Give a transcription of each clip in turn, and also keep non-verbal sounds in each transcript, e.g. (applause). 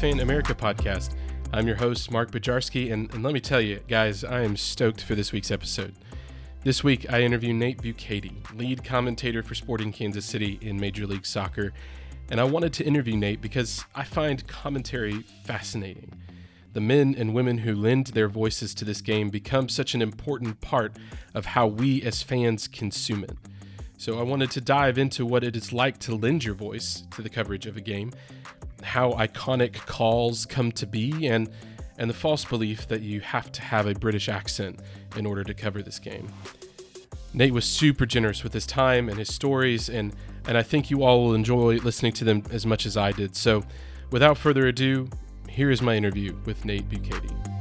Fan America podcast. I'm your host, Mark Bajarski, and, and let me tell you, guys, I am stoked for this week's episode. This week, I interview Nate Bukaty, lead commentator for Sporting Kansas City in Major League Soccer. And I wanted to interview Nate because I find commentary fascinating. The men and women who lend their voices to this game become such an important part of how we as fans consume it. So I wanted to dive into what it is like to lend your voice to the coverage of a game, how iconic calls come to be, and and the false belief that you have to have a British accent in order to cover this game. Nate was super generous with his time and his stories, and, and I think you all will enjoy listening to them as much as I did. So, without further ado, here is my interview with Nate Bukaty.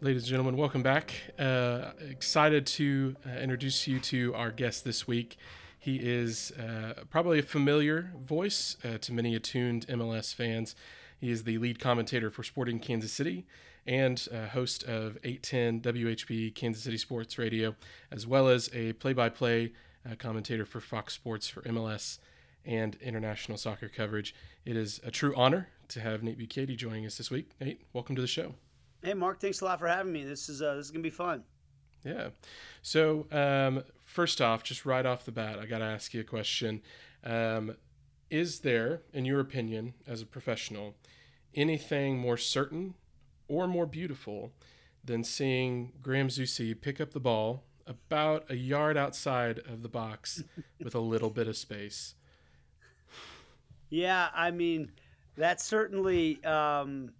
Ladies and gentlemen, welcome back. Uh, excited to uh, introduce you to our guest this week. He is uh, probably a familiar voice uh, to many attuned MLS fans. He is the lead commentator for Sporting Kansas City and uh, host of 810 WHB Kansas City Sports Radio, as well as a play by play commentator for Fox Sports for MLS and international soccer coverage. It is a true honor to have Nate Bukaty joining us this week. Nate, welcome to the show. Hey, Mark, thanks a lot for having me. This is uh, this is gonna be fun. Yeah. So um, first off, just right off the bat, I got to ask you a question. Um, is there, in your opinion, as a professional, anything more certain or more beautiful than seeing Graham Zusi pick up the ball about a yard outside of the box (laughs) with a little bit of space? Yeah, I mean, that's certainly. Um,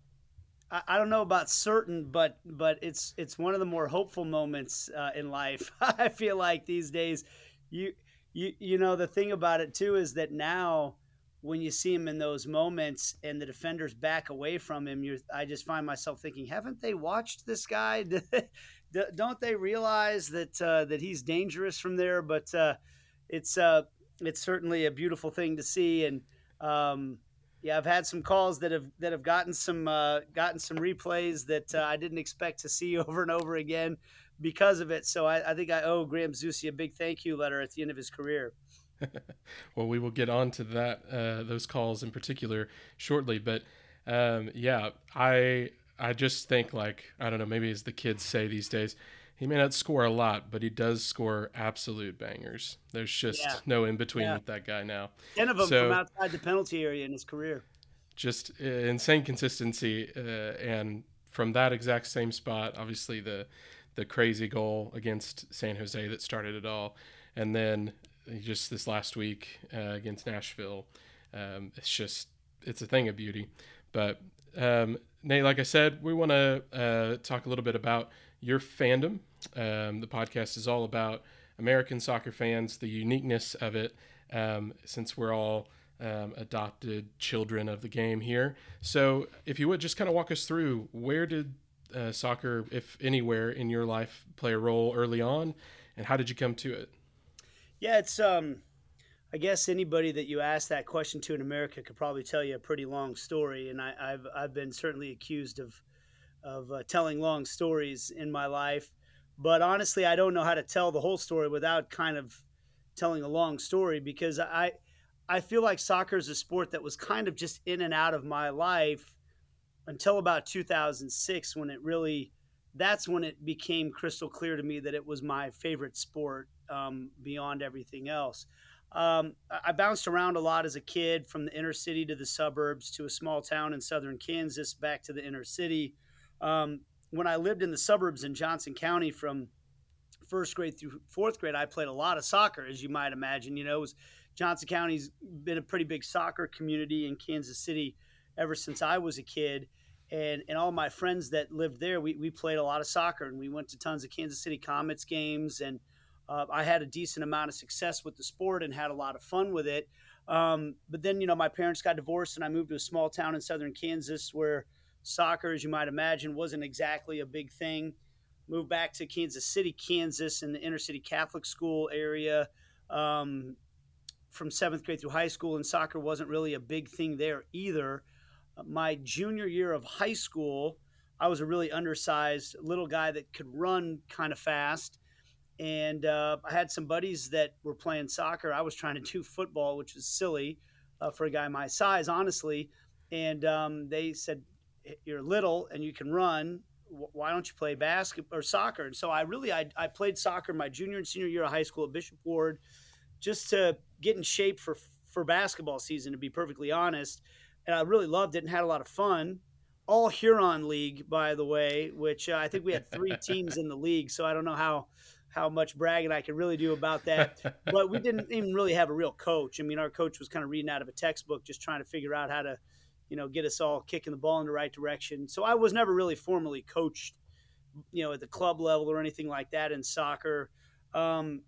I, don't know about certain, but but it's it's one of the more hopeful moments uh, in life. (laughs) I feel like these days, you you you know the thing about it too is that now when you see him in those moments and the defenders back away from him, you I just find myself thinking, haven't they watched this guy? (laughs) Don't they realize that uh, that he's dangerous from there? But uh, it's uh, it's certainly a beautiful thing to see, and um, yeah, I've had some calls that have that have gotten some uh, gotten some replays that uh, I didn't expect to see (laughs) over and over again because of it. So I, I think I owe Graham Zusi a big thank you letter at the end of his career. (laughs) well, we will get on to that uh, those calls in particular shortly, but um, yeah, I I just think like I don't know, maybe as the kids say these days, he may not score a lot, but he does score absolute bangers. There's just yeah. no in between yeah. with that guy now. Ten of them so, from outside the penalty area in his career. Just uh, insane consistency, uh, and from that exact same spot, obviously the the crazy goal against San Jose that started it all, and then just this last week uh, against Nashville. Um, it's just it's a thing of beauty. But um, Nate, like I said, we want to uh, talk a little bit about your fandom. Um, the podcast is all about American soccer fans, the uniqueness of it, um, since we're all um, adopted children of the game here. So, if you would just kind of walk us through where did uh, soccer, if anywhere in your life, play a role early on, and how did you come to it? Yeah, it's um, I guess anybody that you ask that question to in America could probably tell you a pretty long story, and I, have I've been certainly accused of of uh, telling long stories in my life. But honestly, I don't know how to tell the whole story without kind of telling a long story because I I feel like soccer is a sport that was kind of just in and out of my life until about 2006 when it really that's when it became crystal clear to me that it was my favorite sport um, beyond everything else. Um, I bounced around a lot as a kid from the inner city to the suburbs to a small town in southern Kansas back to the inner city. Um, when I lived in the suburbs in Johnson County from first grade through fourth grade, I played a lot of soccer, as you might imagine. You know, was, Johnson County's been a pretty big soccer community in Kansas City ever since I was a kid. And, and all my friends that lived there, we, we played a lot of soccer and we went to tons of Kansas City Comets games. And uh, I had a decent amount of success with the sport and had a lot of fun with it. Um, but then, you know, my parents got divorced and I moved to a small town in southern Kansas where – Soccer, as you might imagine, wasn't exactly a big thing. Moved back to Kansas City, Kansas, in the inner city Catholic school area um, from seventh grade through high school, and soccer wasn't really a big thing there either. My junior year of high school, I was a really undersized little guy that could run kind of fast. And uh, I had some buddies that were playing soccer. I was trying to (laughs) do football, which was silly uh, for a guy my size, honestly. And um, they said, "You're little and you can run. Why don't you play basketball or soccer?" And so I really I, I played soccer my junior and senior year of high school at Bishop Ward, just to get in shape for for basketball season. To be perfectly honest, and I really loved it and had a lot of fun all Huron League, by the way, which uh, I think we had three (laughs) teams in the league. So I don't know how how much bragging I could really do about that. but we didn't even really have a real coach. I mean, our coach was kind of reading out of a textbook, just trying to figure out how to, you know, get us all kicking the ball in the right direction. So I was never really formally coached, you know, at the club level or anything like that in soccer. Um,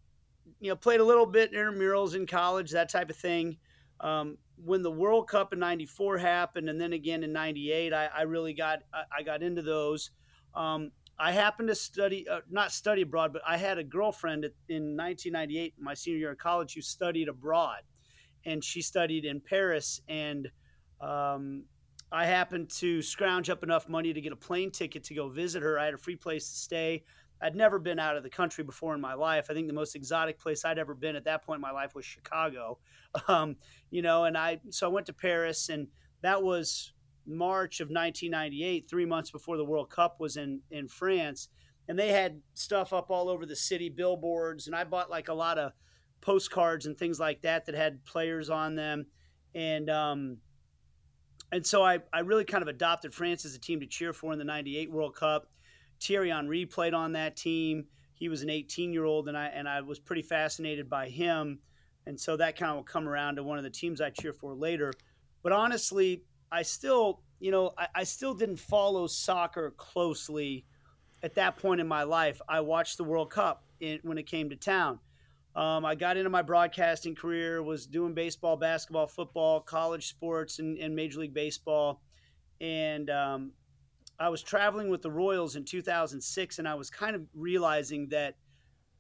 you know, played a little bit in intramurals in college, that type of thing. Um, when the World Cup in '94 happened, and then again in '98, I, I, really got I, I, got into those. Um, I happened to study, uh, not study abroad, but I had a girlfriend in 1998, my senior year of college, who studied abroad, and she studied in Paris. And um, I happened to scrounge up enough money to get a plane ticket to go visit her. I had a free place to stay. I'd never been out of the country before in my life. I think the most exotic place I'd ever been at that point in my life was Chicago. (laughs) Um, you know, and I so I went to Paris, and that was March of 1998, three months before the World Cup was in in France, and they had stuff up all over the city, billboards, and I bought like a lot of postcards and things like that that had players on them, and um, and so I I really kind of adopted France as a team to cheer for in the '98 World Cup Thierry Henry played on that team. He was an 18 year old, and I and I was pretty fascinated by him. And so that kind of will come around to one of the teams I cheer for later. But honestly, I still, you know, I, I still didn't follow soccer closely at that point in my life. I watched the World Cup in, when it came to town. Um, I got into my broadcasting career, was doing baseball, basketball, football, college sports, and, and Major League Baseball. And um, I was traveling with the Royals in 2006, and I was kind of realizing that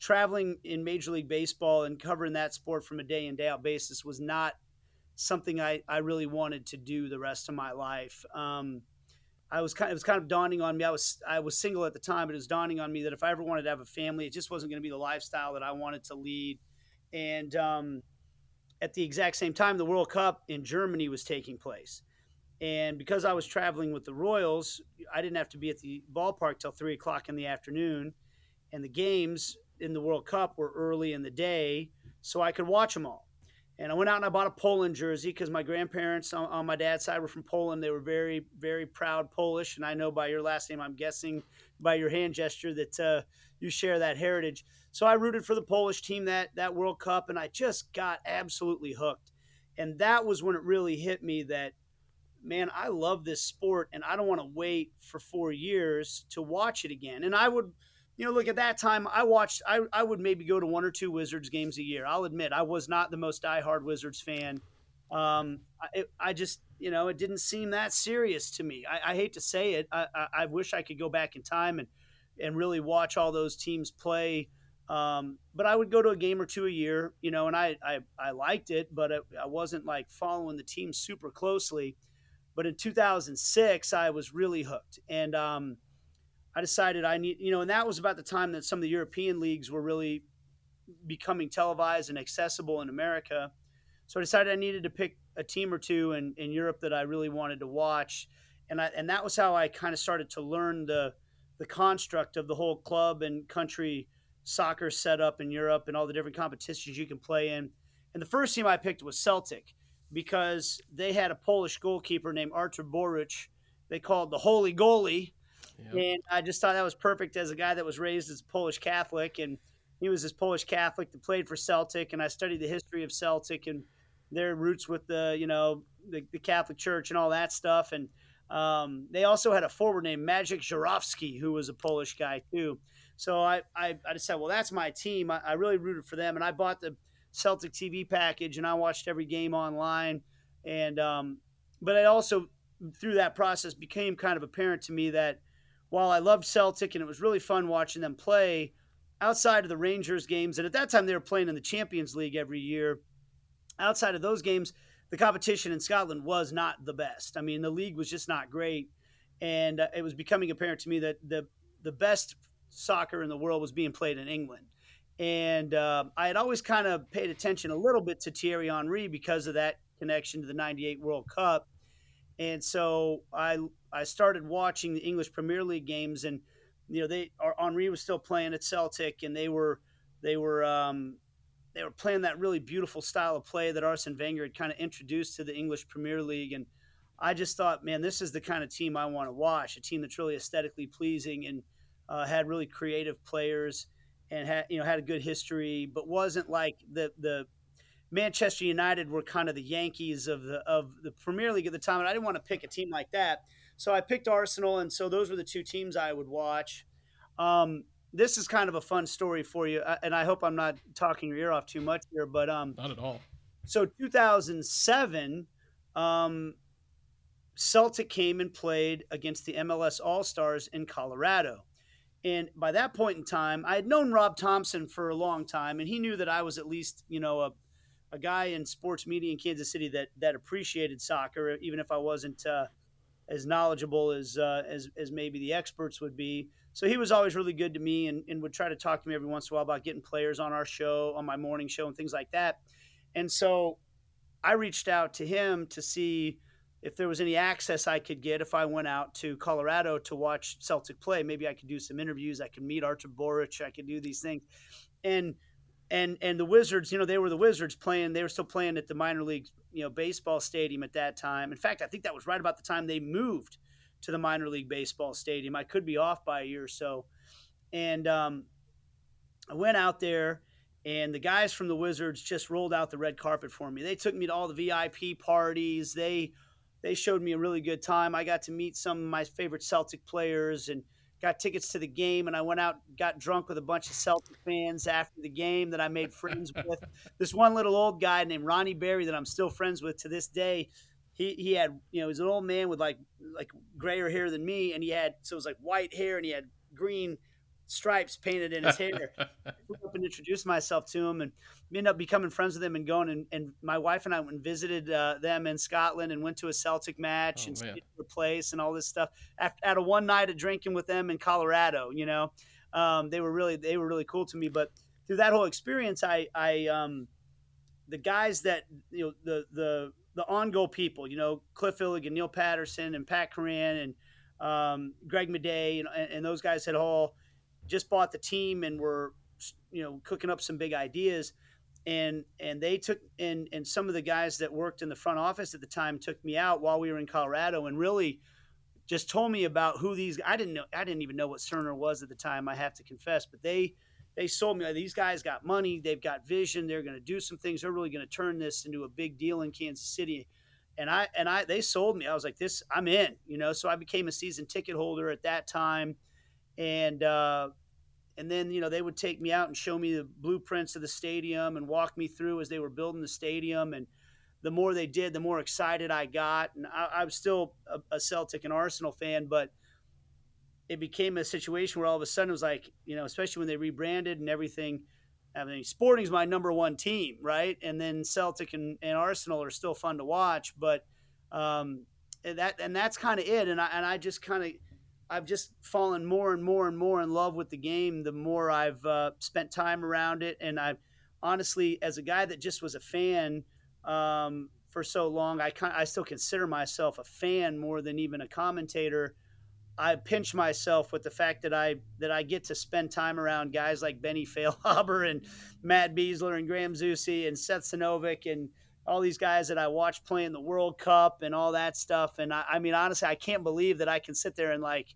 traveling in Major League Baseball and covering that sport from a day in day out basis was not something I, I really wanted to do the rest of my life. Um, I was kind of, it was kind of dawning on me. I was I was single at the time, but it was dawning on me that if I ever wanted to have a family, it just wasn't going to be the lifestyle that I wanted to lead. And um, at the exact same time, the World Cup in Germany was taking place. And because I was traveling with the Royals, I didn't have to be at the ballpark till three o'clock in the afternoon. And the games in the World Cup were early in the day, so I could watch them all. And I went out and I bought a Poland jersey because my grandparents on, on, my dad's side were from Poland. They were very, very proud Polish. And I know by your last name, I'm guessing by your hand gesture that uh, you share that heritage. So I rooted for the Polish team that that World Cup, and I just got absolutely hooked. And that was when it really hit me that man, I love this sport and I don't want to wait for four years to watch it again. And I would, you know, look at that time, I watched, I, I would maybe go to one or two Wizards games a year. I'll admit, I was not the most diehard Wizards fan. Um, I, I just, you know, it didn't seem that serious to me. I, I hate to say it. I, I, I, wish I could go back in time and, and really watch all those teams play. Um, but I would go to a game or two a year, you know, and I, I, I liked it, but it, I wasn't like following the team super closely. But in 2006, I was really hooked, and um, I decided I need, you know, and that was about the time that some of the European leagues were really becoming televised and accessible in America. So I decided I needed to pick a team or two in, in Europe that I really wanted to watch, and I, and that was how I kind of started to learn the the construct of the whole club and country soccer setup in Europe and all the different competitions you can play in. And the first team I picked was Celtic because they had a Polish goalkeeper named Artur Boruc. They called the Holy Goalie. And I just thought that was perfect as a guy that was raised as Polish Catholic. And he was this Polish Catholic that played for Celtic. And I studied the history of Celtic and their roots with the, you know, the, the Catholic Church and all that stuff. And um, they also had a forward named Magic Żurawski, who was a Polish guy too. So I, I, I decided, well, that's my team. I, I really rooted for them. And I bought the – Celtic TV package, and I watched every game online. And um, but it also through that process became kind of apparent to me that while I loved Celtic and it was really fun watching them play, outside of the Rangers games, and at that time they were playing in the Champions League every year. Outside of those games, the competition in Scotland was not the best. I mean, the league was just not great. and uh, it was becoming apparent to me that the the best soccer in the world was being played in England. And uh, I had always kind of paid attention a little bit to Thierry Henry because of that connection to the 98 World Cup. And so I I started watching the English Premier League games and you know they Henry was still playing at Celtic and they were they were um, they were playing that really beautiful style of play that Arsene Wenger had kind of introduced to the English Premier League and I just thought man this is the kind of team I want to watch a team that's really aesthetically pleasing and uh, had really creative players and had you know had a good history, but wasn't like the the Manchester United were kind of the Yankees of the of the Premier League at the time, and I didn't want to pick a team like that, so I picked Arsenal, and so those were the two teams I would watch. Um, this is kind of a fun story for you, uh, and I hope I'm not talking your ear off too much here, but um, not at all. So 2007, um, Celtic came and played against the MLS All Stars in Colorado. And by that point in time, I had known Rob Thompson for a long time, and he knew that I was at least, you know, a, a guy in sports media in Kansas City that that appreciated soccer, even if I wasn't uh, as knowledgeable as, uh, as as maybe the experts would be. So he was always really good to me, and, and would try to talk to me every once in a while about getting players on our show, on my morning show, and things like that. And so I reached out to him to see if there was any access I could get if I went out to Colorado to watch Celtic play. Maybe I could do some interviews. I could meet Artur Boruc. I could do these things, and and and the Wizards, you know, they were the Wizards playing. They were still playing at the minor league, you know, baseball stadium at that time. In fact, I think that was right about the time they moved to the minor league baseball stadium. I could be off by a year or so, and um, I went out there. And the guys from the Wizards just rolled out the red carpet for me. They took me to all the VIP parties. They they showed me a really good time. I got to meet some of my favorite Celtic players and got tickets to the game. And I went out, got drunk with a bunch of Celtic fans after the game that I made friends (laughs) with. This one little old guy named Ronnie Berry that I'm still friends with to this day. He, he had, you know, he's an old man with like like grayer hair than me, and he had so it was like white hair, and he had green stripes painted in his hair. (laughs) I went up and introduced myself to him, and ended up becoming friends with him and going. And, and my wife and I went and visited uh, them in Scotland and went to a Celtic match oh, and stayed at place and all this stuff. After at a one night of drinking with them in Colorado, you know, um, they were really they were really cool to me. But through that whole experience, I I um, the guys that you know the the the OnGoal people, you know, Cliff Illig, Neal Patterson, and Pat Curran and um, Greg Maday, and, and those guys had all just bought the team and were you know cooking up some big ideas. And and they took and and some of the guys that worked in the front office at the time took me out while we were in Colorado and really just told me about who these I didn't know I didn't even know what Cerner was at the time I have to confess but they they sold me these guys got money they've got vision they're going to do some things they're really going to turn this into a big deal in Kansas City. And I and I they sold me I was like this I'm in you know so I became a season ticket holder at that time and uh, and then you know they would take me out and show me the blueprints of the stadium and walk me through as they were building the stadium. And the more they did the more excited i got. And i, I was still a, a, celtic and arsenal fan but it became a situation where all of a sudden it was like you know especially when they rebranded and everything i mean sporting's my number one team right? And then celtic and, and arsenal are still fun to watch but um, and that and that's kind of it. And i and i just kind of I've just fallen more and more and more in love with the game the more I've uh, spent time around it. And I honestly, as a guy that just was a fan um, for so long, I, I still consider myself a fan more than even a commentator. I pinch myself with the fact that I that I get to spend time around guys like Benny (laughs) Feilhaber and Matt Besler and Graham Zusi and Seth Sinovic and all these guys that I watched playing the World Cup and all that stuff. And I, I mean, honestly, I can't believe that I can sit there and like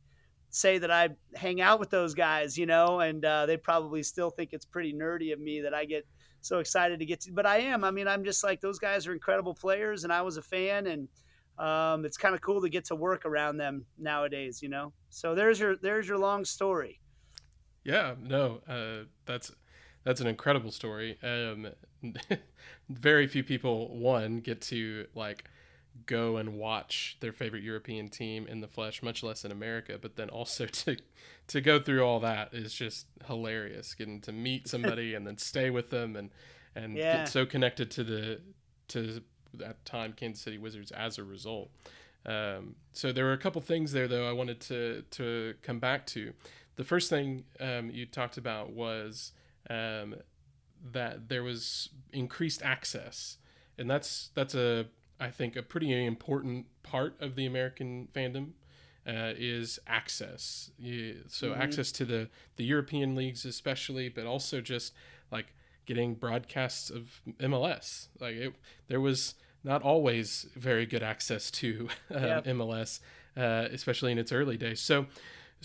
say that I hang out with those guys, you know, and uh, they probably still think it's pretty nerdy of me that I get so excited to get to. But I am. I mean, I'm just like those guys are incredible players, and I was a fan, and um, it's kind of cool to get to work around them nowadays, you know. So there's your there's your long story. Yeah, no, uh, that's that's an incredible story. Um, (laughs) very few people one get to like go and watch their favorite European team in the flesh, much less in America. But then also (laughs) to to go through all that is just hilarious. Getting to meet (laughs) somebody and then stay with them and and yeah. get so connected to the to that time Kansas City Wizards as a result. Um, so there were a couple things there though I wanted to to come back to. The first thing um, you talked about was um, that there was increased access, and that's that's a I think a pretty important part of the American fandom uh, is access. You, so mm-hmm. access to the the European leagues especially, but also just like getting broadcasts of MLS. Like it, there was not always very good access to (laughs) um, yep. MLS, uh, especially in its early days. So,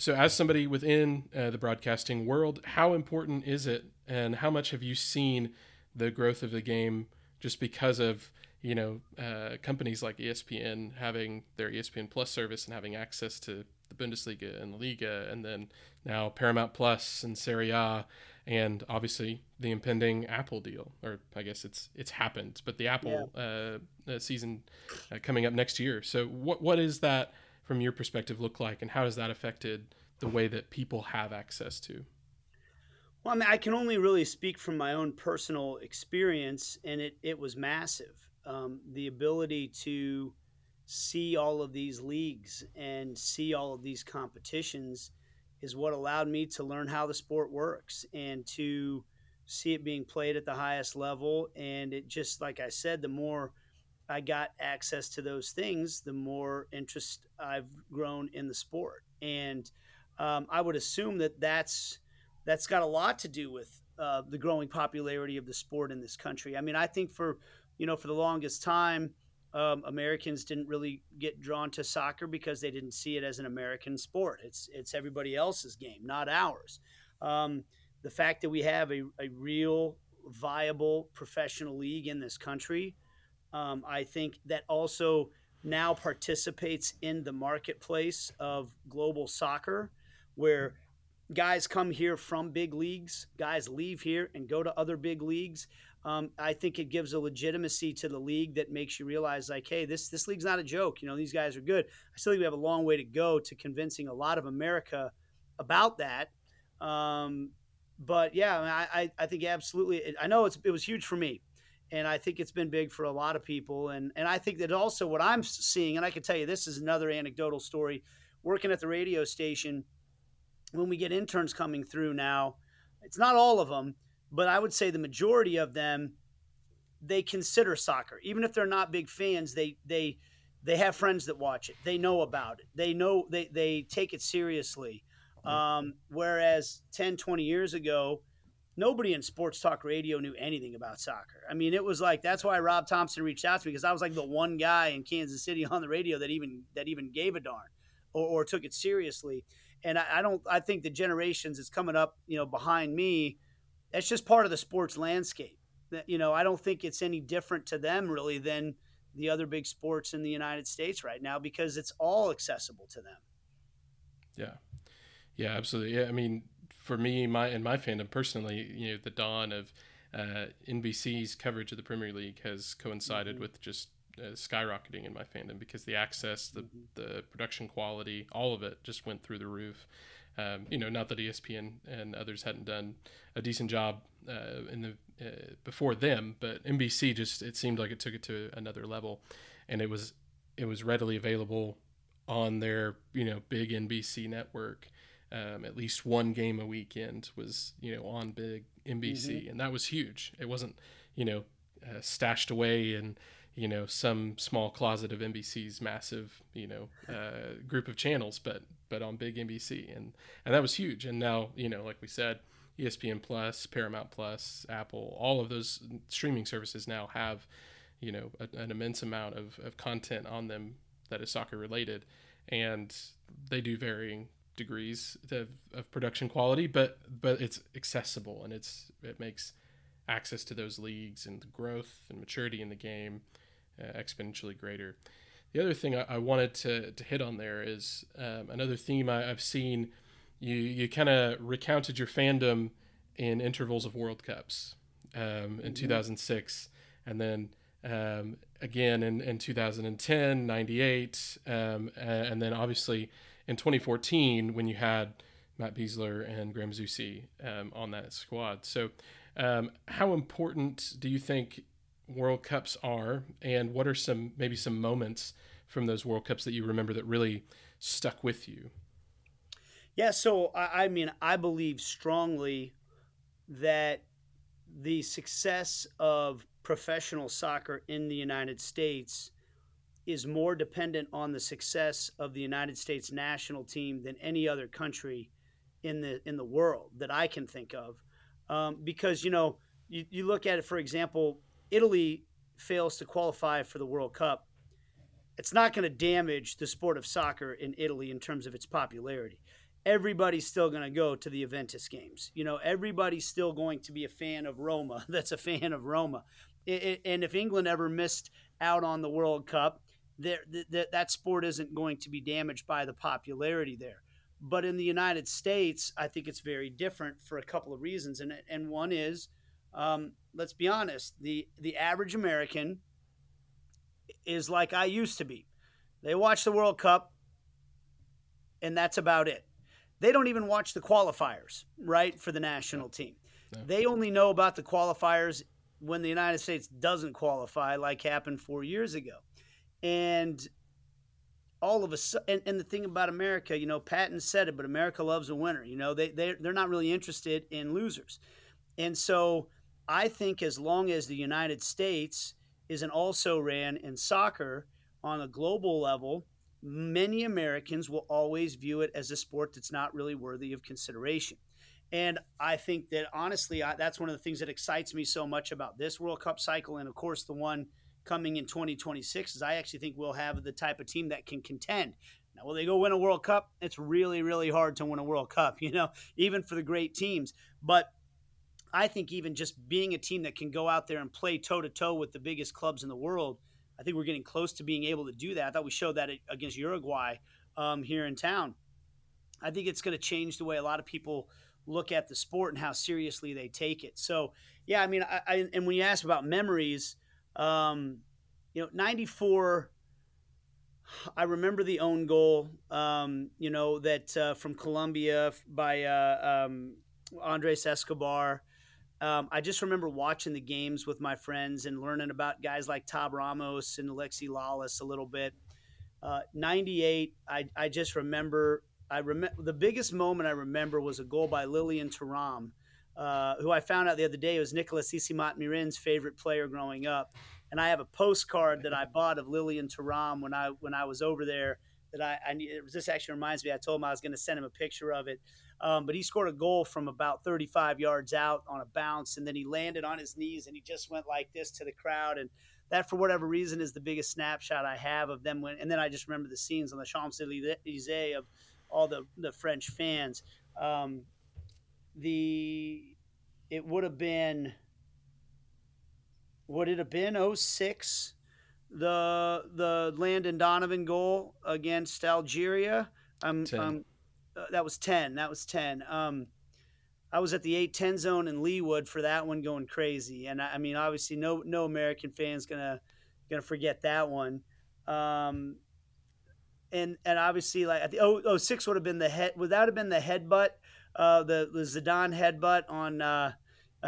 so as somebody within uh, the broadcasting world, how important is it, and how much have you seen the growth of the game just because of you know uh, companies like ESPN having their ESPN Plus service and having access to the Bundesliga and Liga, and then now Paramount Plus and Serie A and obviously the impending Apple deal, or I guess it's it's happened, but the Apple yeah. uh, season uh, coming up next year. So what what is that from your perspective look like, and how has that affected the way that people have access to? Well, I mean, I can only really speak from my own personal experience, and it it was massive. Um, the ability to see all of these leagues and see all of these competitions is what allowed me to learn how the sport works and to see it being played at the highest level. And it just, like I said, the more I got access to those things, the more interest I've grown in the sport. And um, I would assume that that's that's got a lot to do with uh, the growing popularity of the sport in this country. I mean, I think for you know for the longest time, um, Americans didn't really get drawn to soccer because they didn't see it as an American sport. It's it's everybody else's game, not ours. Um, the fact that we have a, a real viable professional league in this country, um, I think that also now participates in the marketplace of global soccer, where guys come here from big leagues, guys leave here and go to other big leagues um, I think it gives a legitimacy to the league that makes you realize, like, hey, this this league's not a joke. You know, these guys are good. I still think we have a long way to go to convincing a lot of America about that. Um, but yeah, I, I, I think absolutely. I know it's it was huge for me, and I think it's been big for a lot of people. And and I think that also what I'm seeing, and I can tell you this is another anecdotal story. Working at the radio station, when we get interns coming through now, it's not all of them but I would say the majority of them they consider soccer, even if they're not big fans. They they they have friends that watch it. They know about it. They know they they take it seriously. Um, whereas 10, 20 years ago, nobody in sports talk radio knew anything about soccer. I mean, it was like that's why Rob Thompson reached out to me because I was like the one guy in Kansas City (laughs) on the radio that even that even gave a darn or, or took it seriously. And I, I don't. I think the generations that's coming up, you know, behind me that's just part of the sports landscape. That you know, I don't think it's any different to them really than the other big sports in the United States right now because it's all accessible to them. Yeah, yeah, absolutely. Yeah, I mean, for me, my and my fandom personally, you know, the dawn of uh, NBC's coverage of the Premier League has coincided mm-hmm. with just uh, skyrocketing in my fandom because the access, the mm-hmm. the production quality, all of it just went through the roof. Um, you know, not that ESPN and others hadn't done a decent job uh, in the uh, before them, but NBC just it seemed like it took it to another level, and it was it was readily available on their you know big NBC network. Um, at least one game a weekend was you know on big NBC, mm-hmm. and that was huge. It wasn't you know uh, stashed away in you know some small closet of NBC's massive you know uh, group of channels, but but on big NBC, and and that was huge. And now you know, like we said, ESPN Plus, Paramount Plus, Apple, all of those streaming services now have you know a, an immense amount of, of content on them that is soccer related, and they do varying degrees of, of production quality, but but it's accessible and it's it makes access to those leagues and the growth and maturity in the game uh, exponentially greater. The other thing I, I wanted to, to hit on there is um, another theme I, have seen. You you kind of recounted your fandom in intervals of World Cups um, in mm-hmm. 2006, and then um, again in, in 2010, 98, um, and then obviously in 2014 when you had Matt Besler and Graham Zusi um, on that squad. So, um, how important do you think World Cups are, and what are some maybe some moments from those World Cups that you remember that really stuck with you? Yeah, so I mean, I believe strongly that the success of professional soccer in the United States is more dependent on the success of the United States national team than any other country in the in the world that I can think of. Um, because you know, you, you look at it for example, Italy fails to qualify for the World Cup. It's not going to damage the sport of soccer in Italy in terms of its popularity. Everybody's still going to go to the Juventus games. You know, everybody's still going to be a fan of Roma. (laughs) That's a fan of Roma. It, it, and if England ever missed out on the World Cup, there, that that sport isn't going to be damaged by the popularity there. But in the United States, I think it's very different for a couple of reasons, and and one is, um, let's be honest, the the average American is like I used to be. They watch the World Cup, and that's about it. They don't even watch the qualifiers, right, for the national team. No. They only know about the qualifiers when the United States doesn't qualify, like happened four years ago. And all of a sudden, and, and, the thing about America, you know, Patton said it, but America loves a winner. You know, they, they, they're not really interested in losers. And so I think as long as the United States is an also ran in soccer on a global level, many Americans will always view it as a sport that's not really worthy of consideration. And I think that honestly, I, that's one of the things that excites me so much about this World Cup cycle, and of course the one coming in 2026 is I actually think we'll have the type of team that can contend. Now, will they go win a World Cup? It's really, really hard to win a World Cup, (laughs) you know, even for the great teams. But I think even just being a team that can go out there and play toe to toe with the biggest clubs in the world, I think we're getting close to being able to do that. I thought we showed that against Uruguay um, here in town. I think it's going to change the way a lot of people look at the sport and how seriously they take it. So, yeah, I mean, I, I and when you ask about memories, um, you know, 94, I remember the own goal, um, you know, that uh, from Colombia by uh, um, Andres Escobar. Um, I just remember watching the games with my friends and learning about guys like Tab Ramos and Alexi Lalas a little bit. Uh, 98, I, I just remember, I remember the biggest moment I remember was a goal by Lilian Thuram uh, who I found out the other day was Nicolas Isimat-Mirin's favorite player growing up. And I have a postcard that I bought of Lilian Thuram when I when I was over there. That I, I this actually reminds me. I told him I was going to send him a picture of it. Um, but he scored a goal from about 35 yards out on a bounce, and then he landed on his knees and he just went like this to the crowd. And that, for whatever reason, is the biggest snapshot I have of them. When, and then I just remember the scenes on the Champs Elysees of all the the French fans. Um, the it would have been would it have been 06 the the Landon Donovan goal against Algeria? Um, um uh, that was 10. That was 10. Um, I was at the 8-10 zone in Leawood for that one going crazy. And I, I mean obviously no no American fans gonna gonna forget that one. Um, and and obviously like at the oh, 06 would have been the head would that have been the headbutt uh, the the Zidane headbutt on uh, uh,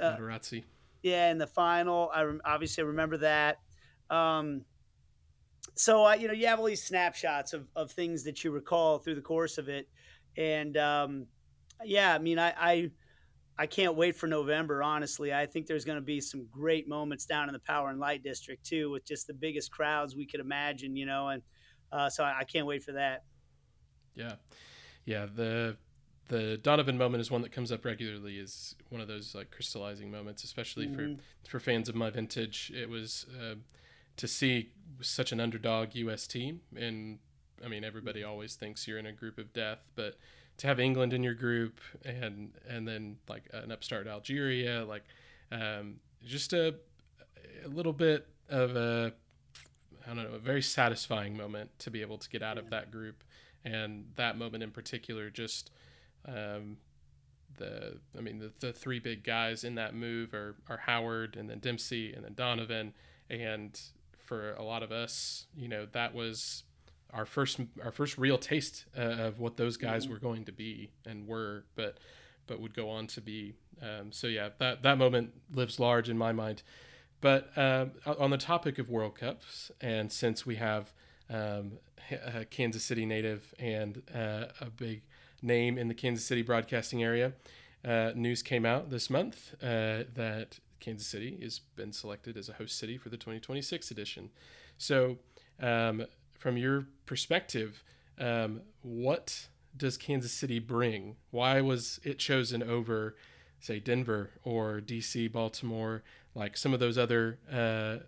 uh, Materazzi. Yeah, in the final, I rem- obviously remember that. Um, so uh, you know, you have all these snapshots of, of things that you recall through the course of it, and um, yeah, I mean, I, I I can't wait for November. Honestly, I think there's going to be some great moments down in the Power and Light District too, with just the biggest crowds we could imagine. You know, and uh, so I, I can't wait for that. Yeah, yeah. The the Donovan moment is one that comes up regularly. Is one of those like crystallizing moments, especially mm-hmm. for for fans of my vintage. It was uh, to see such an underdog U.S. team, and I mean everybody always thinks you're in a group of death, but to have England in your group and and then like an upstart Algeria, like um, just a a little bit of a I don't know a very satisfying moment to be able to get out yeah. of that group, and that moment in particular just um, the I mean the, the three big guys in that move are are Howard and then Dempsey and then Donovan. And for a lot of us you know that was our first our first real taste uh, of what those guys mm-hmm. were going to be and were but but would go on to be. Um, so yeah that that moment lives large in my mind. But um, on the topic of World Cups, and since we have um, a Kansas City native and uh, a big name in the Kansas City broadcasting area, uh, news came out this month uh, that Kansas City has been selected as a host city for the 2026 edition. So, um, from your perspective, um, what does Kansas City bring? Why was it chosen over, say, Denver or DC, Baltimore, like some of those other uh,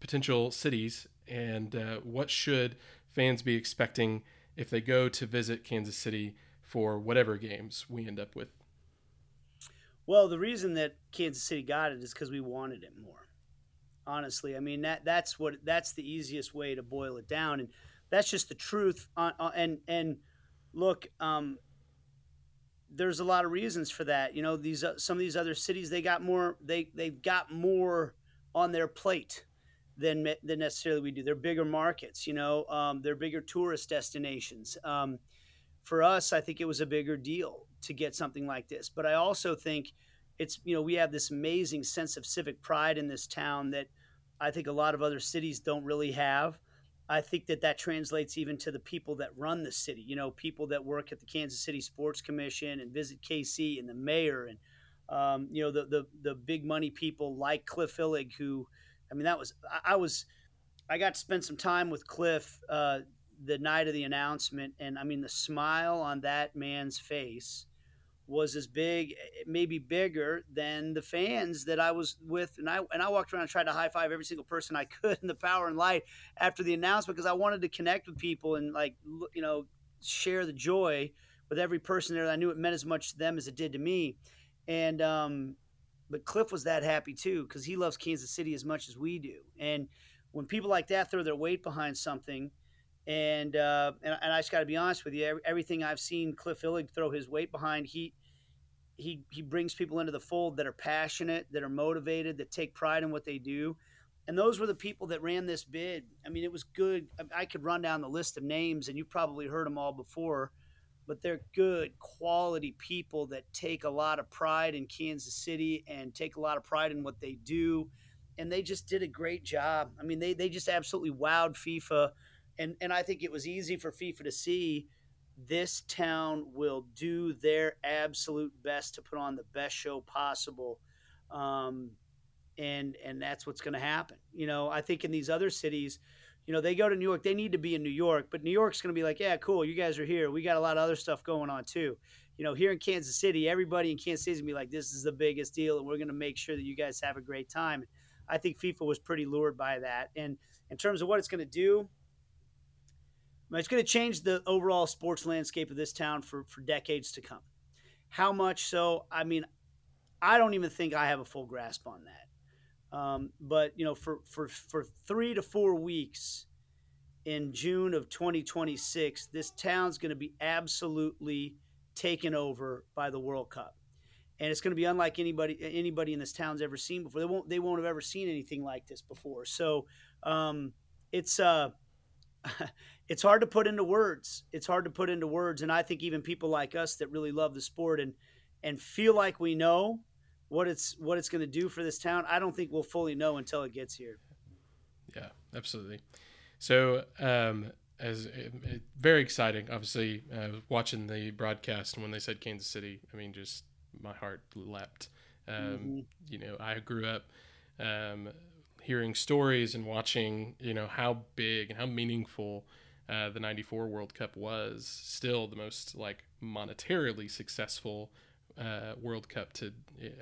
potential cities? And uh, what should fans be expecting if they go to visit Kansas City for whatever games we end up with? Well, the reason that Kansas City got it is because we wanted it more. Honestly, I mean that that's what that's the easiest way to boil it down, and that's just the truth. On, on and and look, um, there's a lot of reasons for that. You know, these uh, some of these other cities they got more they they've got more on their plate than than necessarily we do. They're bigger markets. You know, um, they're bigger tourist destinations. Um, for us, I think it was a bigger deal to get something like this. But I also think it's you know we have this amazing sense of civic pride in this town that I think a lot of other cities don't really have. I think that that translates even to the people that run the city. You know, people that work at the Kansas City Sports Commission and visit KC and the mayor and um, you know the, the the big money people like Cliff Illig, who I mean that was I, I was I got to spend some time with Cliff uh, the night of the announcement, and I mean the smile on that man's face was as big, maybe bigger than the fans that I was with, and I and I walked around and tried to high five every single person I (laughs) could in the Power and Light after the announcement because I wanted to connect with people and like you know share the joy with every person there. I knew. It meant as much to them as it did to me, and um, but Cliff was that happy too because he loves Kansas City as much as we do, and when people like that throw their weight behind something and uh, and, and I just got to be honest with you. Everything I've seen Cliff Illig throw his weight behind, he he he brings people into the fold that are passionate, that are motivated, that take pride in what they do. And those were the people that ran this bid. I mean, it was good. I could run down the list of names, and you probably heard them all before, but they're good, quality people that take a lot of pride in Kansas City and take a lot of pride in what they do. And they just did a great job. I mean, they, they just absolutely wowed FIFA and and I think it was easy for FIFA to see this town will do their absolute best to put on the best show possible. Um, and and that's what's going to happen. You know, I think in these other cities, you know, they go to New York, they need to be in New York, but New York's going to be like, yeah, cool, you guys are here. We got a lot of other stuff going on too. You know, here in Kansas City, everybody in Kansas City is going to be like, this is the biggest deal, and we're going to make sure that you guys have a great time. I think FIFA was pretty lured by that. And in terms of what it's going to do, it's going to change the overall sports landscape of this town for, for decades to come. How much so? I mean, I don't even think I have a full grasp on that. Um, but you know, for, for for three to four weeks in June of 2026, this town's going to be absolutely taken over by the World Cup, and it's going to be unlike anybody anybody in this town's ever seen before. They won't they won't have ever seen anything like this before. So um, it's uh, (laughs) it's hard to put into words. It's hard to put into words, and I think even people like us that really love the sport and and feel like we know what it's what it's going to do for this town, I don't think we'll fully know until it gets here. Yeah, absolutely. So, um, as it, it, very exciting, obviously, uh, watching the broadcast when they said Kansas City, I mean, just my heart leapt. Um, mm-hmm. You know, I grew up um, hearing stories and watching, you know, how big and how meaningful uh, the 94 World Cup was still the most like monetarily successful uh, World Cup to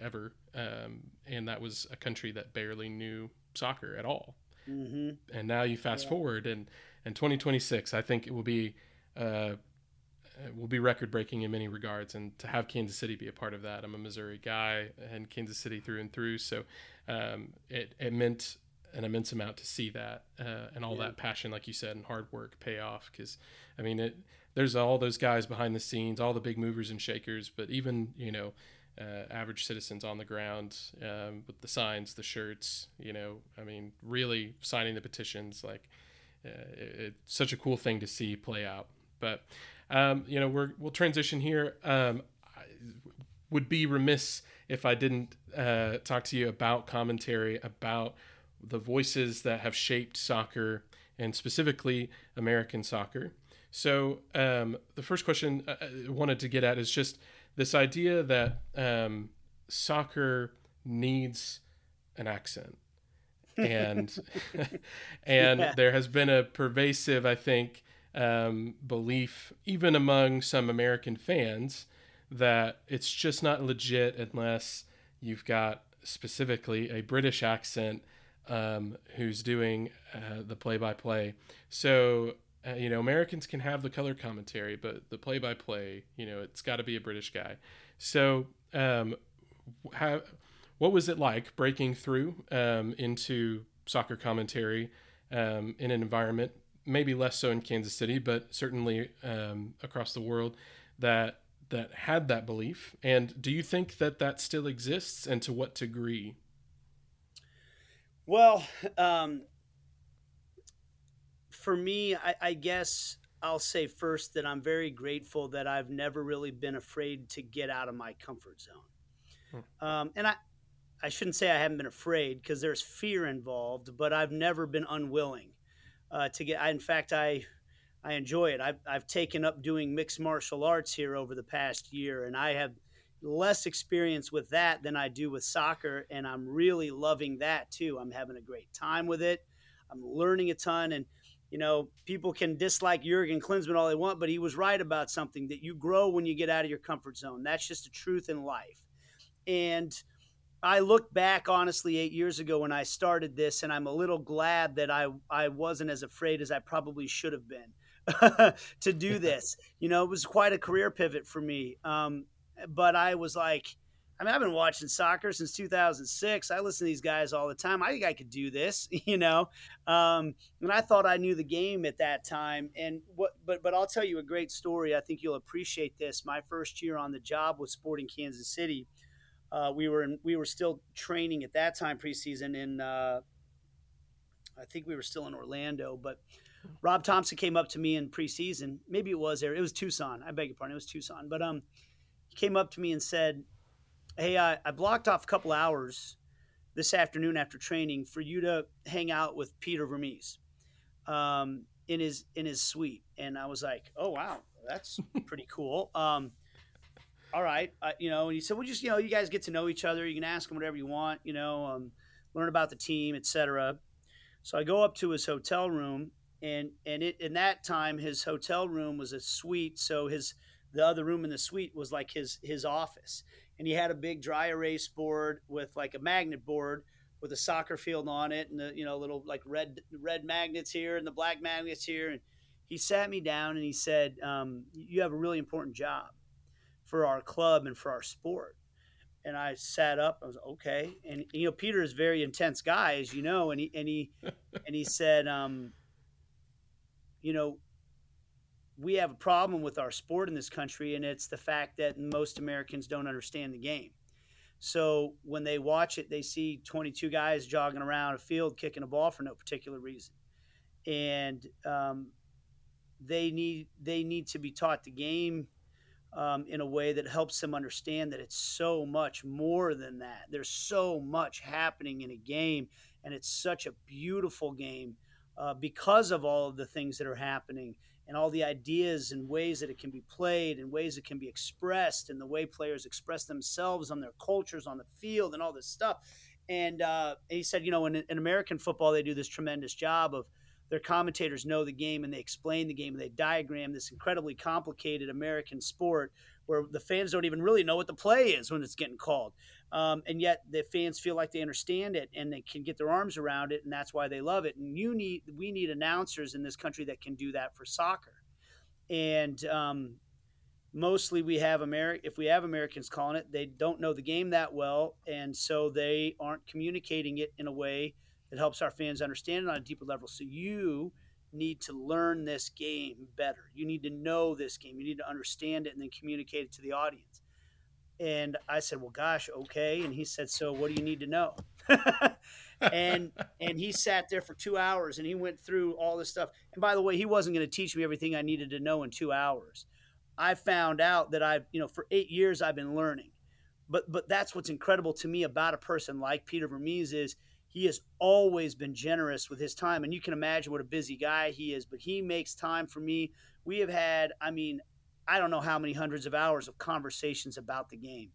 ever. Um, and that was a country that barely knew soccer at all. Mm-hmm. And now you fast yeah. forward and, and 2026, I think it will be, uh, will be record breaking in many regards. And to have Kansas City be a part of that, I'm a Missouri guy and Kansas City through and through. So um, it, it meant an immense amount to see that uh, and all yeah. that passion, like you said, and hard work pay off. Because I mean, it there's all those guys behind the scenes, all the big movers and shakers, but even you know. Uh, average citizens on the ground um, with the signs, the shirts, you know, I mean, really signing the petitions, like uh, it, it's such a cool thing to see play out. But um, you know, we're we'll transition here. Um, I would be remiss if I didn't uh, talk to you about commentary about the voices that have shaped soccer and specifically American soccer. So um, the first question I wanted to get at is just this idea that um, soccer needs an accent. and (laughs) and (laughs) yeah. there has been a pervasive, I think, um, belief even among some American fans that it's just not legit unless you've got specifically a British accent um, who's doing uh, the play-by-play. So uh, you know, Americans can have the color commentary, but the play-by-play, you know, it's got to be a British guy. So, um, how, what was it like breaking through um, into soccer commentary um, in an environment, maybe less so in Kansas City, but certainly um, across the world, that that had that belief? And do you think that that still exists, and to what degree? Well, um, for me, I, I, guess I'll say first that I'm very grateful that I've never really been afraid to get out of my comfort zone. Hmm. Um, and I, I shouldn't say I haven't been afraid because there's fear involved, but I've never been unwilling uh, to get. I, in fact, I I enjoy it. I've, I've taken up doing mixed martial arts here over the past year, and I have less experience with that than I do with soccer, and I'm really loving that too. I'm having a great time with it. I'm learning a ton, and you know, people can dislike Jurgen Klinsmann all they want, but he was right about something that you grow when you get out of your comfort zone. That's just the truth in life. And I look back honestly eight years ago when I started this, and I'm a little glad that I, I wasn't as afraid as I probably should have been (laughs) to do (laughs) this. you know, it was quite a career pivot for me. Um, but I was like, I mean, I've been watching soccer since 2006. I listen to these guys all the time. I think I could do this, (laughs) you know. Um, and I thought I knew the game at that time. And what, but but I'll tell you a great story. I think you'll appreciate this. My first year on the job with Sporting Kansas City, uh, we were in, we were still training at that time preseason in. Uh, I think we were still in Orlando, but Rob Thompson came up to me in preseason. Maybe it was there. It was Tucson. I beg your pardon. It was Tucson. But um, he came up to me and said, hey, I, I blocked off a couple hours this afternoon after training for you to hang out with Peter Vermes um, in his in his suite, and I was like, oh wow, that's (laughs) pretty cool. Um, all right, uh, you know, and he said, well, just you know, you guys get to know each other. You can ask him whatever you want, you know, um, learn about the team, etc. So I go up to his hotel room, and and it in that time his hotel room was a suite, so his the other room in the suite was like his his office and he had a big dry erase board with like a magnet board with a soccer field on it and the you know little like red red magnets here and the black magnets here and he sat me down and he said um, you have a really important job for our club and for our sport and I sat up. I was okay, and you know Peter is a very intense guy, as you know, and he and he (laughs) and he said, um, you know, we have a problem with our sport in this country, and it's the fact that most Americans don't understand the game. So when they watch it, they see 22 guys jogging around a field kicking a ball for no particular reason, and um, they need they need to be taught the game um, in a way that helps them understand that it's so much more than that. There's so much happening in a game, and it's such a beautiful game uh, because of all of the things that are happening and all the ideas and ways that it can be played and ways it can be expressed and the way players express themselves on their cultures on the field and all this stuff. And, uh, he said, you know, in, in American football, they do this tremendous job of their commentators know the game and they explain the game and they diagram this incredibly complicated American sport where the fans don't even really know what the play is when it's getting called. Um, and yet the fans feel like they understand it and they can get their arms around it, and that's why they love it. And you need, we need announcers in this country that can do that for soccer. And um, mostly we have Ameri- if we have Americans calling it, they don't know the game that well, and so they aren't communicating it in a way that helps our fans understand it on a deeper level. So you need to learn this game better. You need to know this game. You need to understand it and then communicate it to the audience. And I said, "Well, gosh, okay." And he said, "So, what do you need to know?" (laughs) and and he sat there for two hours and he went through all this stuff. And by the way, he wasn't going to teach me everything I needed to know in two hours. I found out that I've, you know, for eight years I've been learning. But but that's what's incredible to me about a person like Peter Vermes is he has always been generous with his time. And you can imagine what a busy guy he is, but he makes time for me. We have had, I mean, I don't know how many hundreds of hours of conversations about the game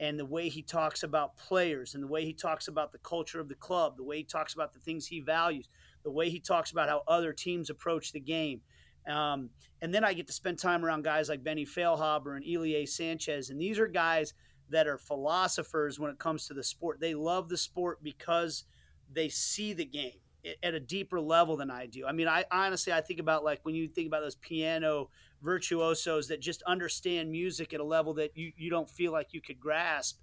and the way he talks about players and the way he talks about the culture of the club, the way he talks about the things he values, the way he talks about how other teams approach the game. Um, and then I get to spend time around guys like Benny Feilhaber and Ilie Sanchez. And these are guys that are philosophers when it comes to the sport. They love the sport because they see the game at a deeper level than I do. I mean, I honestly I think about like when you think about those piano virtuosos that just understand music at a level that you, you don't feel like you could grasp.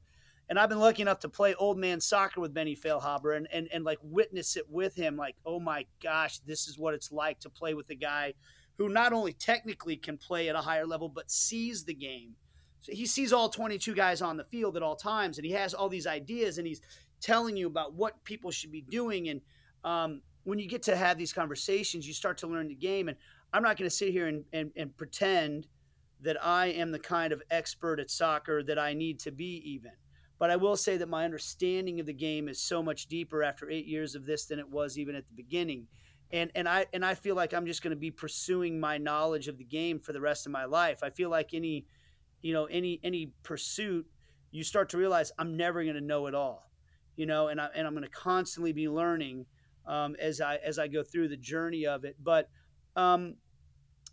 And I've been lucky enough to play old man soccer with Benny Feilhaber and, and, and like witness it with him. Like, oh my gosh, this is what it's like to play with a guy who not only technically can play at a higher level, but sees the game. So he sees all 22 guys on the field at all times, and he has all these ideas, and he's telling you about what people should be doing. And um, when you get to have these conversations, you start to learn the game. And I'm not going to sit here and, and, and pretend that I am the kind of expert at soccer that I need to be, even. But I will say that my understanding of the game is so much deeper after eight years of this than it was even at the beginning. And, and I and I feel like I'm just going to be pursuing my knowledge of the game for the rest of my life. I feel like any, you know, any any pursuit, you start to realize I'm never going to know it all, you know, and I and I'm going to constantly be learning um, as I as I go through the journey of it. But um,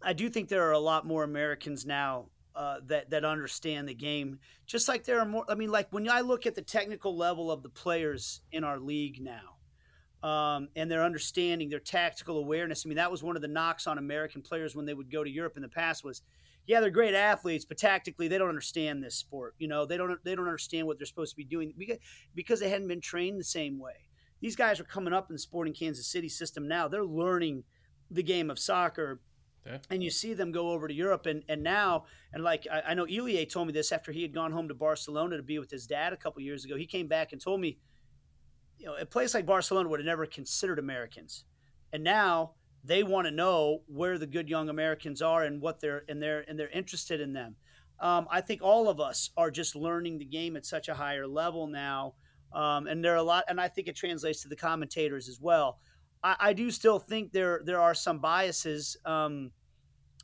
I do think there are a lot more Americans now uh, that that understand the game. Just like there are more. I mean, like when I look at the technical level of the players in our league now. Um, and their understanding, their tactical awareness. I mean, that was one of the knocks on American players when they would go to Europe in the past was, yeah, they're great athletes, but tactically they don't understand this sport. You know, they don't they don't understand what they're supposed to be doing because because they hadn't been trained the same way these guys are coming up in the Sporting Kansas City system now. They're learning the game of soccer. Yeah. And you see them go over to Europe, and, and now, and like I, I know Ilie told me this after he had gone home to Barcelona to be with his dad a couple years ago. He came back and told me, you know, a place like Barcelona would have never considered Americans, and now they want to know where the good young Americans are and what they're and they're and they're interested in them. Um, I think all of us are just learning the game at such a higher level now um, and there are a lot, and I think it translates to the commentators as well. I, I do still think there there are some biases um,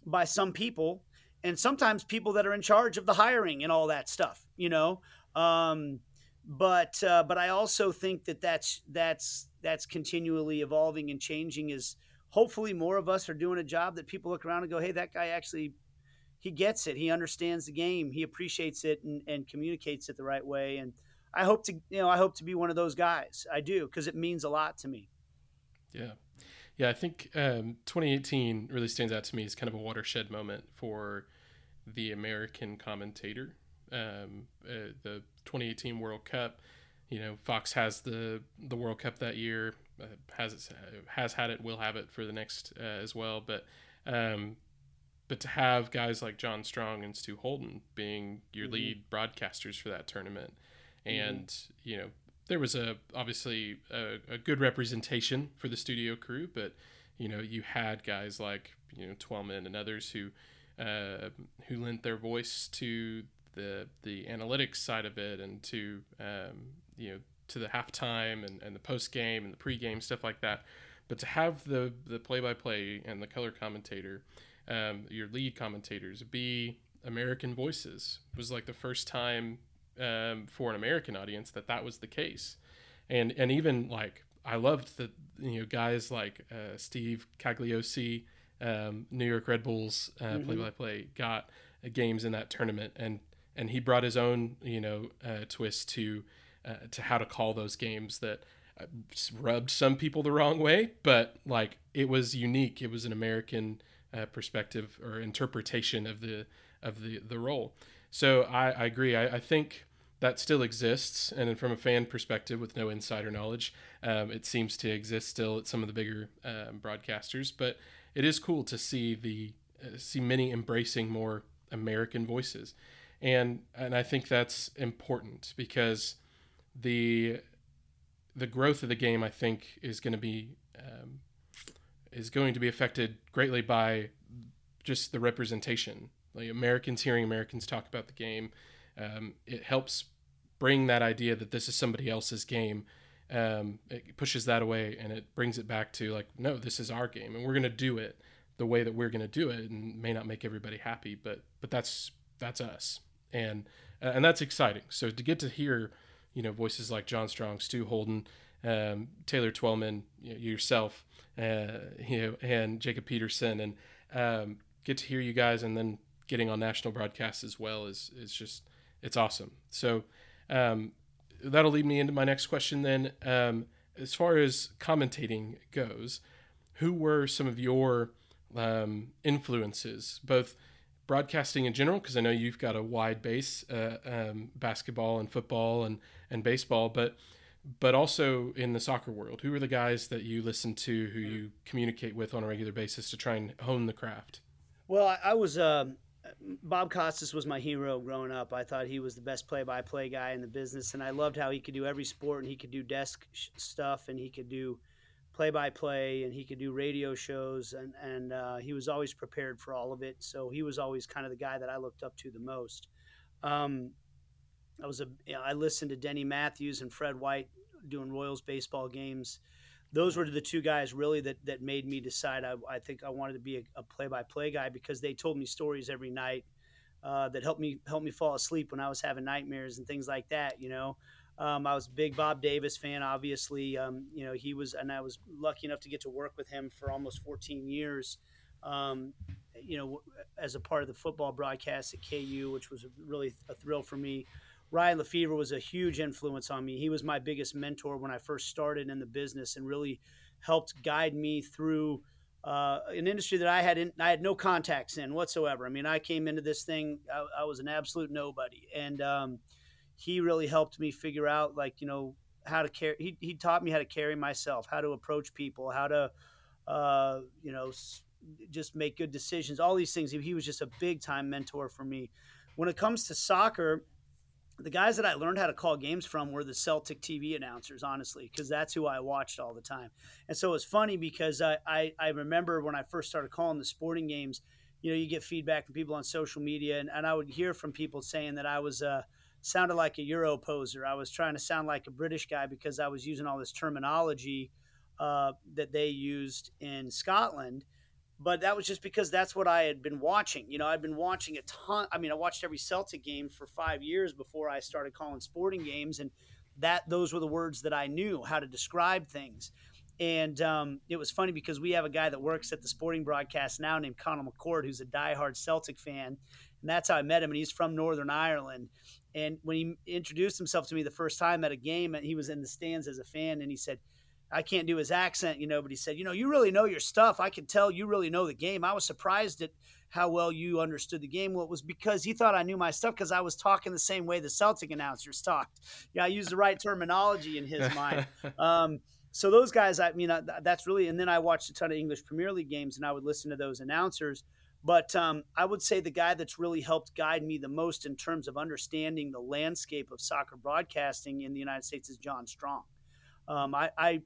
by some people, and sometimes people that are in charge of the hiring and all that stuff. You know, um, but uh, but I also think that that's that's that's continually evolving and changing. Is hopefully more of us are doing a job that people look around and go, "Hey, that guy actually." He gets it. He understands the game. He appreciates it and, and communicates it the right way. And I hope to you know I hope to be one of those guys. I do because it means a lot to me. Yeah, yeah. I think um, 2018 really stands out to me as kind of a watershed moment for the American commentator. Um, uh, the 2018 World Cup. You know, Fox has the the World Cup that year. Uh, has has had it, will have it for the next uh, as well. But um, but to have guys like John Strong and Stu Holden being your mm-hmm. lead broadcasters for that tournament, Mm-hmm. and mm-hmm. you know there was a obviously a, a, good representation for the studio crew, but you know you had guys like you know Twellman and others who uh, who lent their voice to the the analytics side of it and to um, you know to the halftime and, and the post game and the pregame stuff like that. But to have the the play by play and the color commentator, um, your lead commentators be American voices was like the first time um, for an American audience that that was the case, and and even like I loved that you know guys like uh, Steve Cangialosi, um, New York Red Bulls uh, play by play got uh, games in that tournament, and and he brought his own you know uh, twist to uh, to how to call those games that uh, rubbed some people the wrong way, but like it was unique. It was an American perspective or interpretation of the of the the role. So I, I agree. I, I think that still exists, and from a fan perspective, with no insider knowledge, um, it seems to exist still at some of the bigger um, broadcasters. But it is cool to see the uh, see many embracing more American voices, and and I think that's important because the the growth of the game I think is going to be um, is going to be affected greatly by just the representation. Like Americans hearing Americans talk about the game um, it helps bring that idea that this is somebody else's game um, it pushes that away and it brings it back to like, no, this is our game and we're going to do it the way that we're going to do it and may not make everybody happy, but, but that's, that's us. And, uh, and that's exciting. So to get to hear, you know, voices like John Strong, Stu Holden, um, Taylor Twellman, you know, yourself, uh, you know, and Jacob Peterson, and um, get to hear you guys, and then getting on national broadcasts as well is is just it's awesome. So um, that'll lead me into my next question. Then, um, as far as commentating goes, who were some of your um, influences, both broadcasting in general? Because I know you've got a wide base, uh, um, basketball and football and and baseball, but but also in the soccer world. Who are the guys that you listen to, who you communicate with on a regular basis to try and hone the craft? Well, I, I was. Um, Bob Costas was my hero growing up. I thought he was the best play-by-play guy in the business, and I loved how he could do every sport, and he could do desk stuff, and he could do play-by-play, and he could do radio shows, and and uh, he was always prepared for all of it. So he was always kind of the guy that I looked up to the most. Um, I was a you know, I listened to Denny Matthews and Fred White doing Royals baseball games. Those were the two guys really that that made me decide I, I think I wanted to be a, play-by-play guy because they told me stories every night uh, that helped me help me fall asleep when I was having nightmares and things like that. You know, um, I was a big Bob Davis fan. Obviously, um, you know he was, and I was lucky enough to get to work with him for almost 14 years. Um, you know, as a part of the football broadcast at KU, which was really a thrill for me. Ryan Lefebvre was a huge influence on me. He was my biggest mentor when I first started in the business and really helped guide me through uh, an industry that I had in, I had no contacts in whatsoever. I mean, I came into this thing, I, I was an absolute nobody, and um, he really helped me figure out like you know how to carry. He, he taught me how to carry myself, how to approach people, how to uh, you know just make good decisions. All these things. He was just a big time mentor for me. When it comes to soccer, the guys that I learned how to call games from were the Celtic TV announcers, honestly, because that's who I watched all the time. And so it's funny because I, I, I, remember when I first started calling the sporting games, you know, you get feedback from people on social media, and, and I would hear from people saying that I was uh, sounded like a Euro poser. I was trying to sound like a British guy because I was using all this terminology uh, that they used in Scotland but that was just because that's what I had been watching. You know, I'd been watching a ton. I mean, I watched every Celtic game for five years before I started calling sporting games, and that those were the words that I knew how to describe things. And um, it was funny because we have a guy that works at the sporting broadcast now named Conor McCord, who's a diehard Celtic fan, and that's how I met him. And he's from Northern Ireland. And when he introduced himself to me the first time at a game, and he was in the stands as a fan, and he said I can't do his accent, you know, but he said, you know, you really know your stuff. I can tell you really know the game. I was surprised at how well you understood the game. Well, it was because he thought I knew my stuff because I was talking the same way the Celtic announcers talked. Yeah, I used the right terminology in his mind. (laughs) Um, so those guys, I mean, that's really. And then I watched a ton of English Premier League games, and I would listen to those announcers. But um, I would say the guy that's really helped guide me the most in terms of understanding the landscape of soccer broadcasting in the United States is John Strong. Um, I, I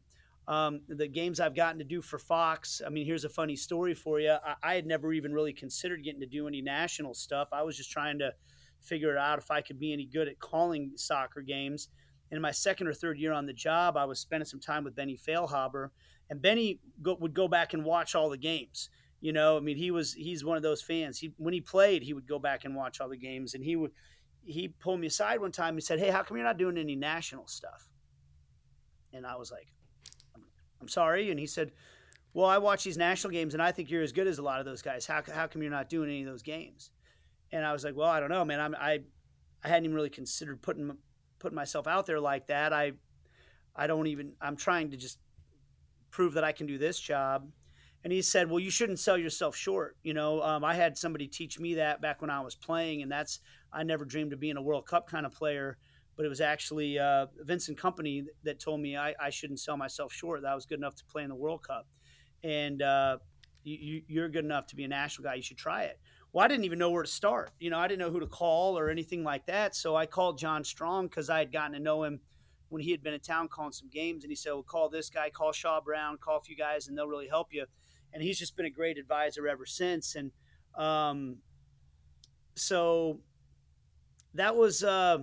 um, the games I've gotten to do for Fox. I mean, here's a funny story for you. I, I, had never even really considered getting to do any national stuff. I was just trying to figure it out if I could be any good at calling soccer games. And in my second or third year on the job, I was spending some time with Benny Feilhaber, and Benny go, would go back and watch all the games. You know, I mean, he was he's one of those fans. He when he played, he would go back and watch all the games, and he would he pulled me aside one time. He said, "Hey, how come you're not doing any national stuff?" And I was like, I'm sorry. And he said, Well, I watch these national games and I think you're as good as a lot of those guys. How, how come you're not doing any of those games? And I was like, Well, I don't know, man. I'm, I, I hadn't even really considered putting, putting myself out there like that. I, I don't even, I'm trying to just prove that I can do this job. And he said, Well, you shouldn't sell yourself short. You know, um, I had somebody teach me that back when I was playing, and that's, I never dreamed of being a World Cup kind of player but it was actually uh, Vincent Kompany that told me I, I, shouldn't sell myself short. That I was good enough to play in the World Cup, and uh, you, you're good enough to be a national guy. You should try it. Well, I didn't even know where to start. You know, I didn't know who to call or anything like that. So I called John Strong because I had gotten to know him when he had been in town calling some games, and he said, "Well, call this guy, call Shaw Brown, call a few guys, and they'll really help you." And he's just been a great advisor ever since. And um, so that was. Uh,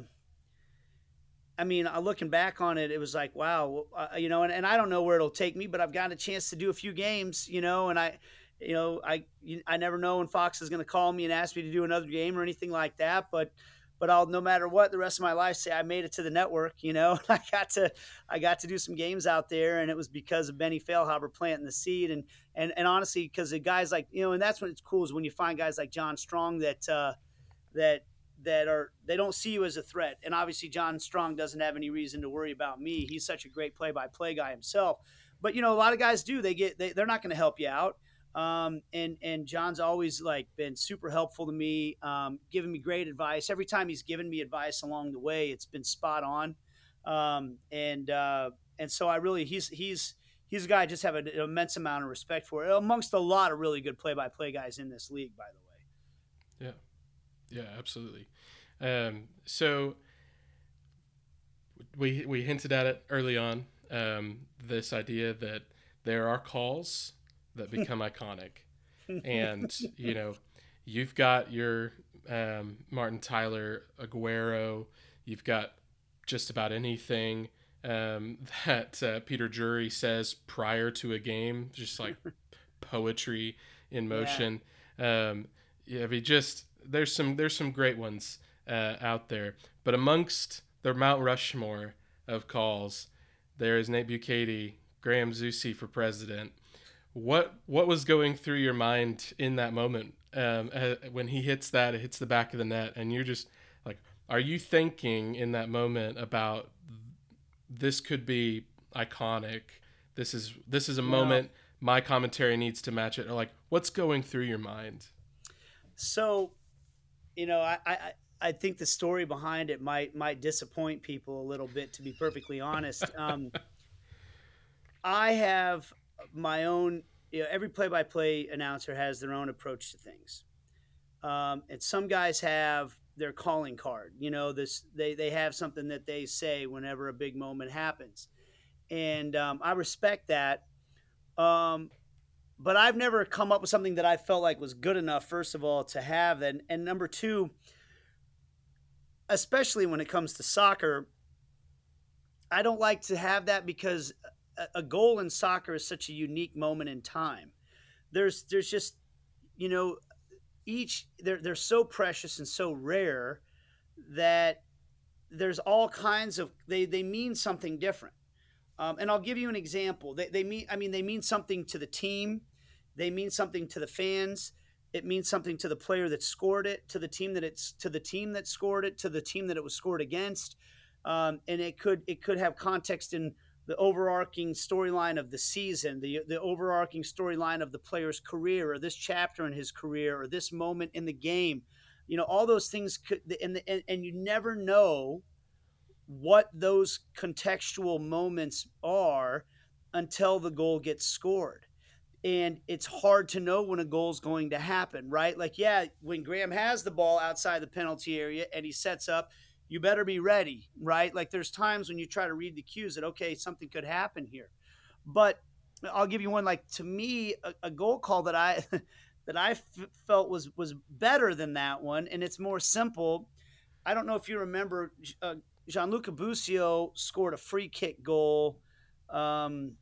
I mean, looking back on it, it was like, wow, uh, you know, and, and I don't know where it'll take me, but I've got a chance to do a few games, you know, and I, you know, I, I never know when Fox is going to call me and ask me to do another game or anything like that. But, but I'll, no matter what, the rest of my life say I made it to the network, you know, (laughs) I got to, I got to do some games out there and it was because of Benny Feilhaber planting the seed. And, and, and honestly, because the guys like, you know, and that's when it's cool is when you find guys like John Strong that, uh, that that are they don't see you as a threat. And obviously, John Strong doesn't have any reason to worry about me. He's such a great play-by-play guy himself. But you know, a lot of guys do. They get they, they're not going to help you out. Um, and and John's always like been super helpful to me, um, giving me great advice. Every time he's given me advice along the way, it's been spot on. Um, and uh, and so I really he's he's he's a guy I just have an immense amount of respect for, amongst a lot of really good play-by-play guys in this league, by the way. Yeah. Yeah, absolutely. Um, so we we hinted at it early on. Um, this idea that there are calls that become iconic, and you know, you've got your um, Martin Tyler Aguero. You've got just about anything um, that uh, Peter Drury says prior to a game, just like (laughs) poetry in motion. Yeah. Um, yeah, I mean, just there's some there's some great ones uh, out there, but amongst the Mount Rushmore of calls, there is Nate Bukaty, Graham Zusi for president. What what was going through your mind in that moment um, uh, when he hits that? It hits the back of the net, and you're just like, are you thinking in that moment about this could be iconic? This is this is a moment my commentary needs to match it, or like what's going through your mind? So you know, I, I I think the story behind it might might disappoint people a little bit, to be perfectly honest. (laughs) Um, I have my own. You know, every play-by-play announcer has their own approach to things, um, and some guys have their calling card. You know, this they they have something that they say whenever a big moment happens, and um, I respect that. Um, but I've never come up with something that I felt like was good enough, first of all, to have. And, and number two, especially when it comes to soccer, I don't like to have that because a, goal in soccer is such a unique moment in time. There's, there's just, you know, each, they're, they're so precious and so rare that there's all kinds of, they, they mean something different. Um, and I'll give you an example. They, they mean, I mean, they mean something to the team. They mean something to the fans. It means something to the player that scored it, to the team that it's to the team that scored it, to the team that it was scored against, um, and it could it could have context in the overarching storyline of the season, the the overarching storyline of the player's career, or this chapter in his career, or this moment in the game. You know, all those things could, and and, and you never know what those contextual moments are until the goal gets scored. And it's hard to know when a goal is going to happen, right? Like, yeah, when Graham has the ball outside the penalty area and he sets up, you better be ready, right? Like, there's times when you try to read the cues that, okay, something could happen here. But I'll give you one. Like, to me, a, a goal call that I. (laughs) that I f- felt was was better than that one, and it's more simple. I don't know if you remember uh, Gianluca Busio scored a free kick goal um,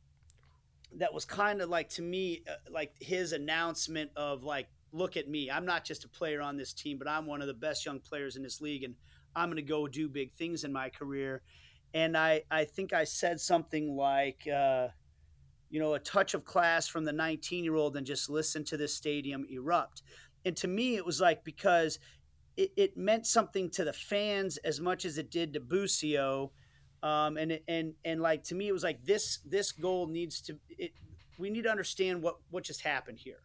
that was kind of like to me uh, like his announcement of like look at me i'm not just a player on this team but i'm one of the best young players in this league and i'm going to go do big things in my career and i i think i said something like uh, you know a touch of class from the 19 year old and just listen to this stadium erupt and to me it was like because it, it meant something to the fans as much as it did to Busio. Um, and and and like to me, it was like this this goal needs to it. We need to understand what what just happened here.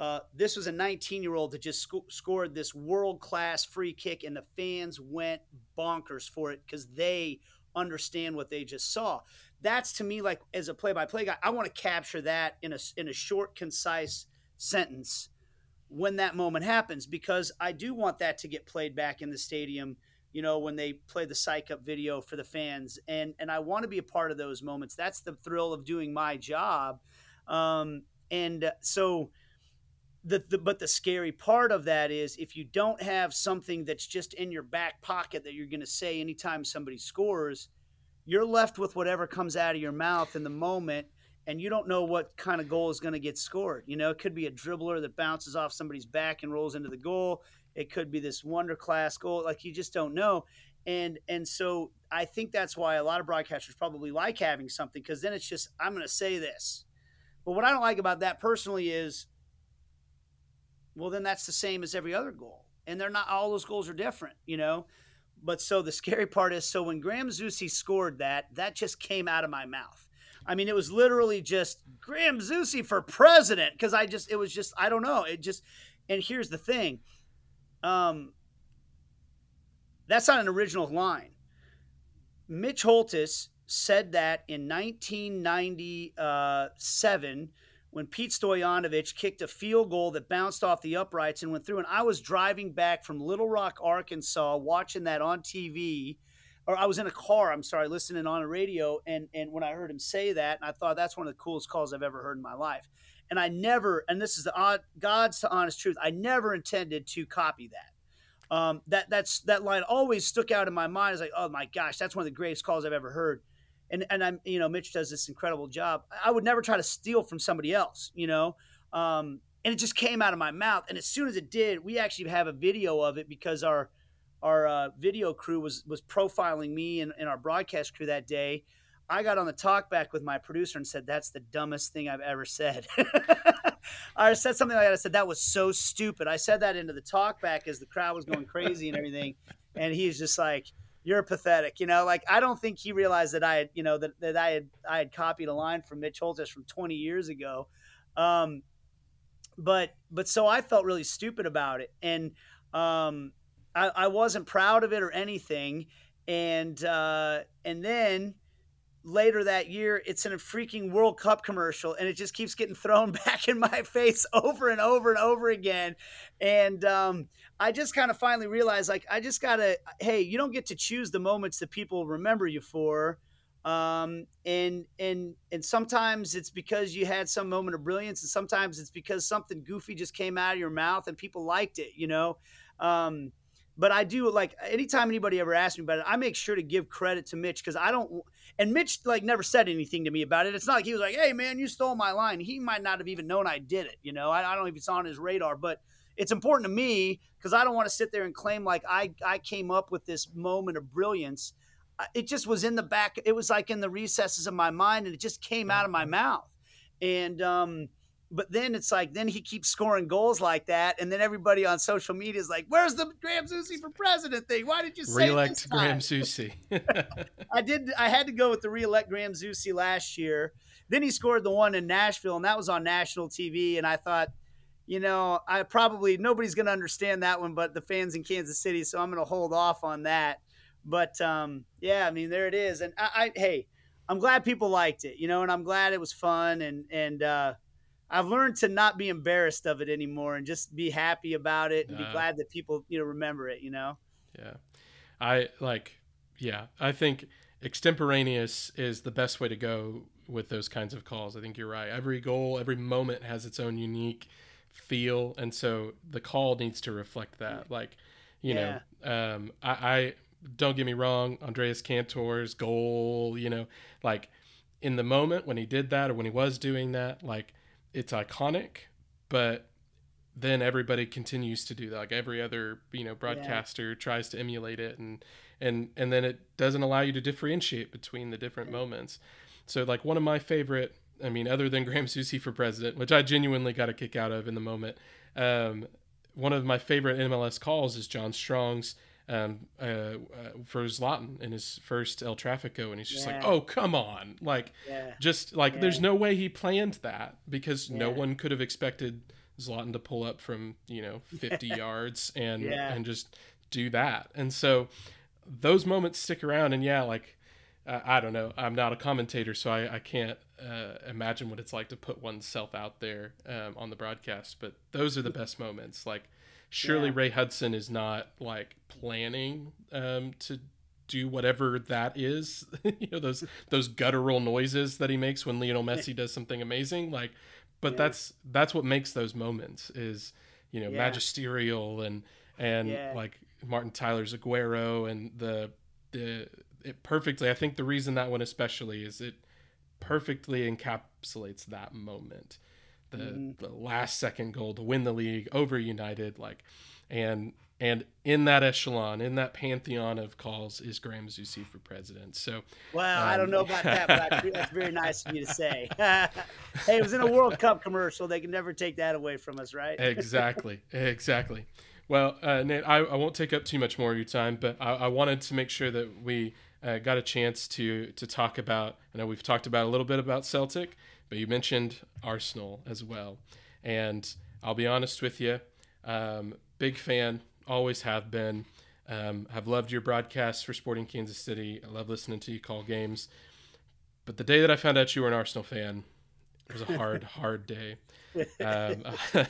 Uh, this was a 19 year old that just sc- scored this world class free kick, and the fans went bonkers for it because they understand what they just saw. That's to me like as a play by play guy, I want to capture that in a in a short, concise sentence when that moment happens because I do want that to get played back in the stadium. You know, when they play the psych up video for the fans, and and I want to be a part of those moments. That's the thrill of doing my job, um, and so the, the but the scary part of that is if you don't have something that's just in your back pocket that you're going to say anytime somebody scores, you're left with whatever comes out of your mouth in the moment and you don't know what kind of goal is going to get scored. You know, it could be a dribbler that bounces off somebody's back and rolls into the goal. It could be this wonder class goal. Like you just don't know. And and so I think that's why a lot of broadcasters probably like having something because then it's just I'm going to say this. But what I don't like about that personally is well, then that's the same as every other goal. And they're not, all those goals are different, you know? But so the scary part is so when Graham Zusi scored that, that just came out of my mouth. I mean, it was literally just Graham Zusi for president because I just, it was just, I don't know. It just, and here's the thing um, that's not an original line. Mitch Holthus said that in 1997 when Pete Stoyanovich kicked a field goal that bounced off the uprights and went through. And I was driving back from Little Rock, Arkansas, watching that on TV, or I was in a car. I'm sorry, listening on a radio, and and when I heard him say that, and I thought that's one of the coolest calls I've ever heard in my life. And I never, and this is the odd, God's to honest truth, I never intended to copy that. Um, that that's that line always stuck out in my mind. It's like, oh my gosh, that's one of the greatest calls I've ever heard and and I'm you know Mitch does this incredible job. I would never try to steal from somebody else, you know. Um, and it just came out of my mouth. And as soon as it did, we actually have a video of it because our our uh, video crew was was profiling me and, and our broadcast crew that day. I got on the talkback with my producer and said, "That's the dumbest thing I've ever said." (laughs) I said something like that. I said that was so stupid. I said that into the talkback as the crowd was going crazy and everything, and he's just like, you're pathetic. You know, like I don't think he realized that I had, you know, that, that I had I had copied a line from Mitch Holthus from 20 years ago. Um, but but so I felt really stupid about it, and um, I, I wasn't proud of it or anything. And uh, and then later that year, it's in a freaking World Cup commercial, and it just keeps getting thrown (laughs) back in my face over and over and over again. And um, I just kind of finally realized, like, I just gotta, hey, you don't get to choose the moments that people remember you for. Um, and and and sometimes it's because you had some moment of brilliance, and sometimes it's because something goofy just came out of your mouth and people liked it, you know. Um, but I do like anytime anybody ever asks me about it, I make sure to give credit to Mitch because I don't. And Mitch like never said anything to me about it. It's not like he was like, "Hey man, you stole my line." He might not have even known I did it. You know, I, I don't know if it's on his radar, but it's important to me because I don't want to sit there and claim like I I came up with this moment of brilliance. It just was in the back. It was like in the recesses of my mind, and it just came out of my mouth. And um, but then it's like then he keeps scoring goals like that, and then everybody on social media is like, "Where's the Graham Zusi for president thing? Why did you say reelect Graham Zusi?" (laughs) I did. I had to go with the reelect Graham Zusi last year. Then he scored the one in Nashville, and that was on national TV. And I thought, you know, I probably nobody's going to understand that one, but the fans in Kansas City, so I'm going to hold off on that. But um, yeah, I mean, there it is. And I, I, hey, I'm glad people liked it, you know, and I'm glad it was fun and and. uh I've learned to not be embarrassed of it anymore and just be happy about it and be glad that people, you know, remember it, you know? Yeah. I like, yeah, I think extemporaneous is the best way to go with those kinds of calls. I think you're right. Every goal, every moment has its own unique feel. And so the call needs to reflect that. Like, you yeah. know, um, I, I don't get me wrong, Andrés Cantor's goal, you know, like in the moment when he did that or when he was doing that, like it's iconic, but then everybody continues to do that. Like every other, you know, broadcaster yeah. tries to emulate it and and and then it doesn't allow you to differentiate between the different moments. So like one of my favorite, I mean, other than (laughs) Graham Zusi for president, which I genuinely got a kick out of in the moment, um, one of my favorite MLS calls is John Strong's um, uh, uh, for Zlatan in his first El Trafico, and he's just yeah. like, "Oh, come on!" Like, yeah. just like yeah. there's no way he planned that because no one could have expected Zlatan to pull up from you know (laughs) 50 yards and and just do that. And so those moments stick around. And yeah, like uh, I don't know, I'm not a commentator, so I, I can't uh, imagine what it's like to put oneself out there um, on the broadcast. But those are the best moments, like surely yeah. Ray Hudson is not like planning um, to do whatever that is. (laughs) you know those those guttural noises that he makes when Lionel Messi does something amazing. Like but yeah. that's that's what makes those moments is you know yeah. magisterial and and like Martin Tyler's Aguero and the the it perfectly. I think the reason that one especially is it perfectly encapsulates that moment. The mm-hmm. the last second goal to win the league over United, like, and and in that echelon, in that pantheon of calls, is Graham Zusi for president. So, well, um, I don't know about that, but I, that's very nice of you to say. (laughs) hey, it was in a World Cup commercial. They can never take that away from us, right? exactly, (laughs) exactly. Well, uh, Nate, I, I won't take up too much more of your time, but I, I wanted to make sure that we uh, got a chance to to talk about. I know we've talked about a little bit about Celtic, but you mentioned Arsenal as well, and I'll be honest with you, um, big fan, always have been. Um, have loved your broadcasts for Sporting Kansas City. I love listening to you call games. But the day that I found out you were an Arsenal fan, it was a hard, (laughs) hard day. Um, (laughs)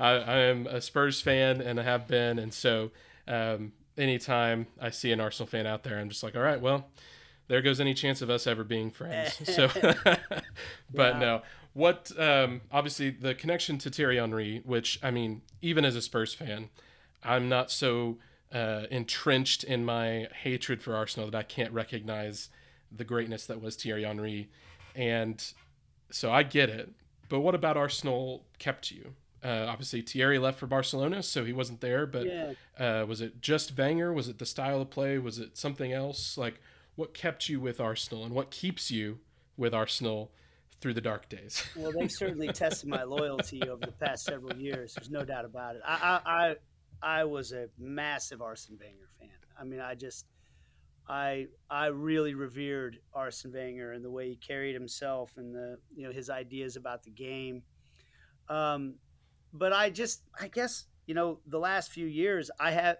I, I, am a Spurs fan and I have been, and so um, anytime I see an Arsenal fan out there, I'm just like, all right, well, there goes any chance of us ever being friends. (laughs) So, (laughs) but yeah. no, what um, obviously the connection to Thierry Henry, which I mean, even as a Spurs fan, I'm not so uh, entrenched in my hatred for Arsenal that I can't recognize the greatness that was Thierry Henry, and so I get it. But what about Arsenal kept you? Uh, obviously, Thierry left for Barcelona, so he wasn't there. But yeah. uh, was it just Wenger? Was it the style of play? Was it something else? Like, what kept you with Arsenal, and what keeps you with Arsenal through the dark days? (laughs) well, they certainly tested my loyalty over the past several years. There's no doubt about it. I, I, I, I was a massive Arsene Wenger fan. I mean, I just, I, I really revered Arsene Wenger and the way he carried himself and the, you know, his ideas about the game. Um, but I just, I guess, you know, the last few years, I have,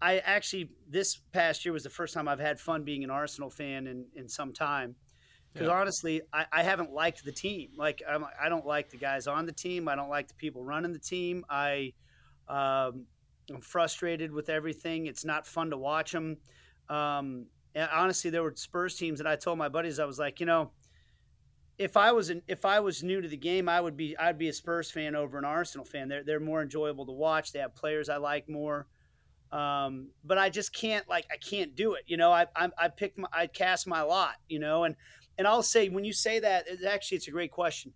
I actually, this past year was the first time I've had fun being an Arsenal fan in, in some time. Because yeah. honestly, I, I, haven't liked the team. Like, I'm, I do not like the guys on the team. I don't like the people running the team. I, um, I'm frustrated with everything. It's not fun to watch them. Um, and honestly, there were Spurs teams that I told my buddies, I was like, you know, if I was an, if I was new to the game, I would be I'd be a Spurs fan over an Arsenal fan. They're they're more enjoyable to watch. They have players I like more. Um, but I just can't like I can't do it. You know, I I, I picked my I cast my lot. You know, and and I'll say when you say that, it's actually it's a great question.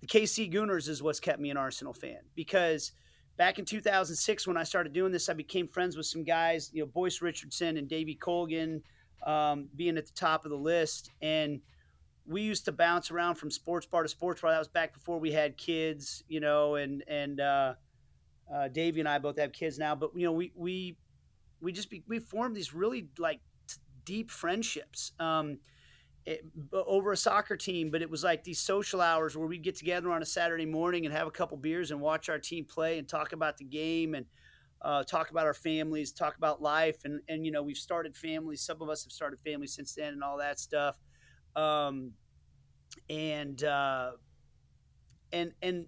The KC Gooners is what's kept me an Arsenal fan because back in 2006 when I started doing this, I became friends with some guys. You know, Boyce Richardson and Davey Colgan um, being at the top of the list and we used to bounce around from sports bar to sports bar. That was back before we had kids, you know, and and uh, uh, Davey and I both have kids now. But you know, we we we just be, we formed these really like t- deep friendships um, it, over a soccer team. But it was like these social hours where we'd get together on a Saturday morning and have a couple beers and watch our team play and talk about the game and. Uh, talk about our families, talk about life, and and you know we've started families. Some of us have started families since then, and all that stuff. Um, and uh, and and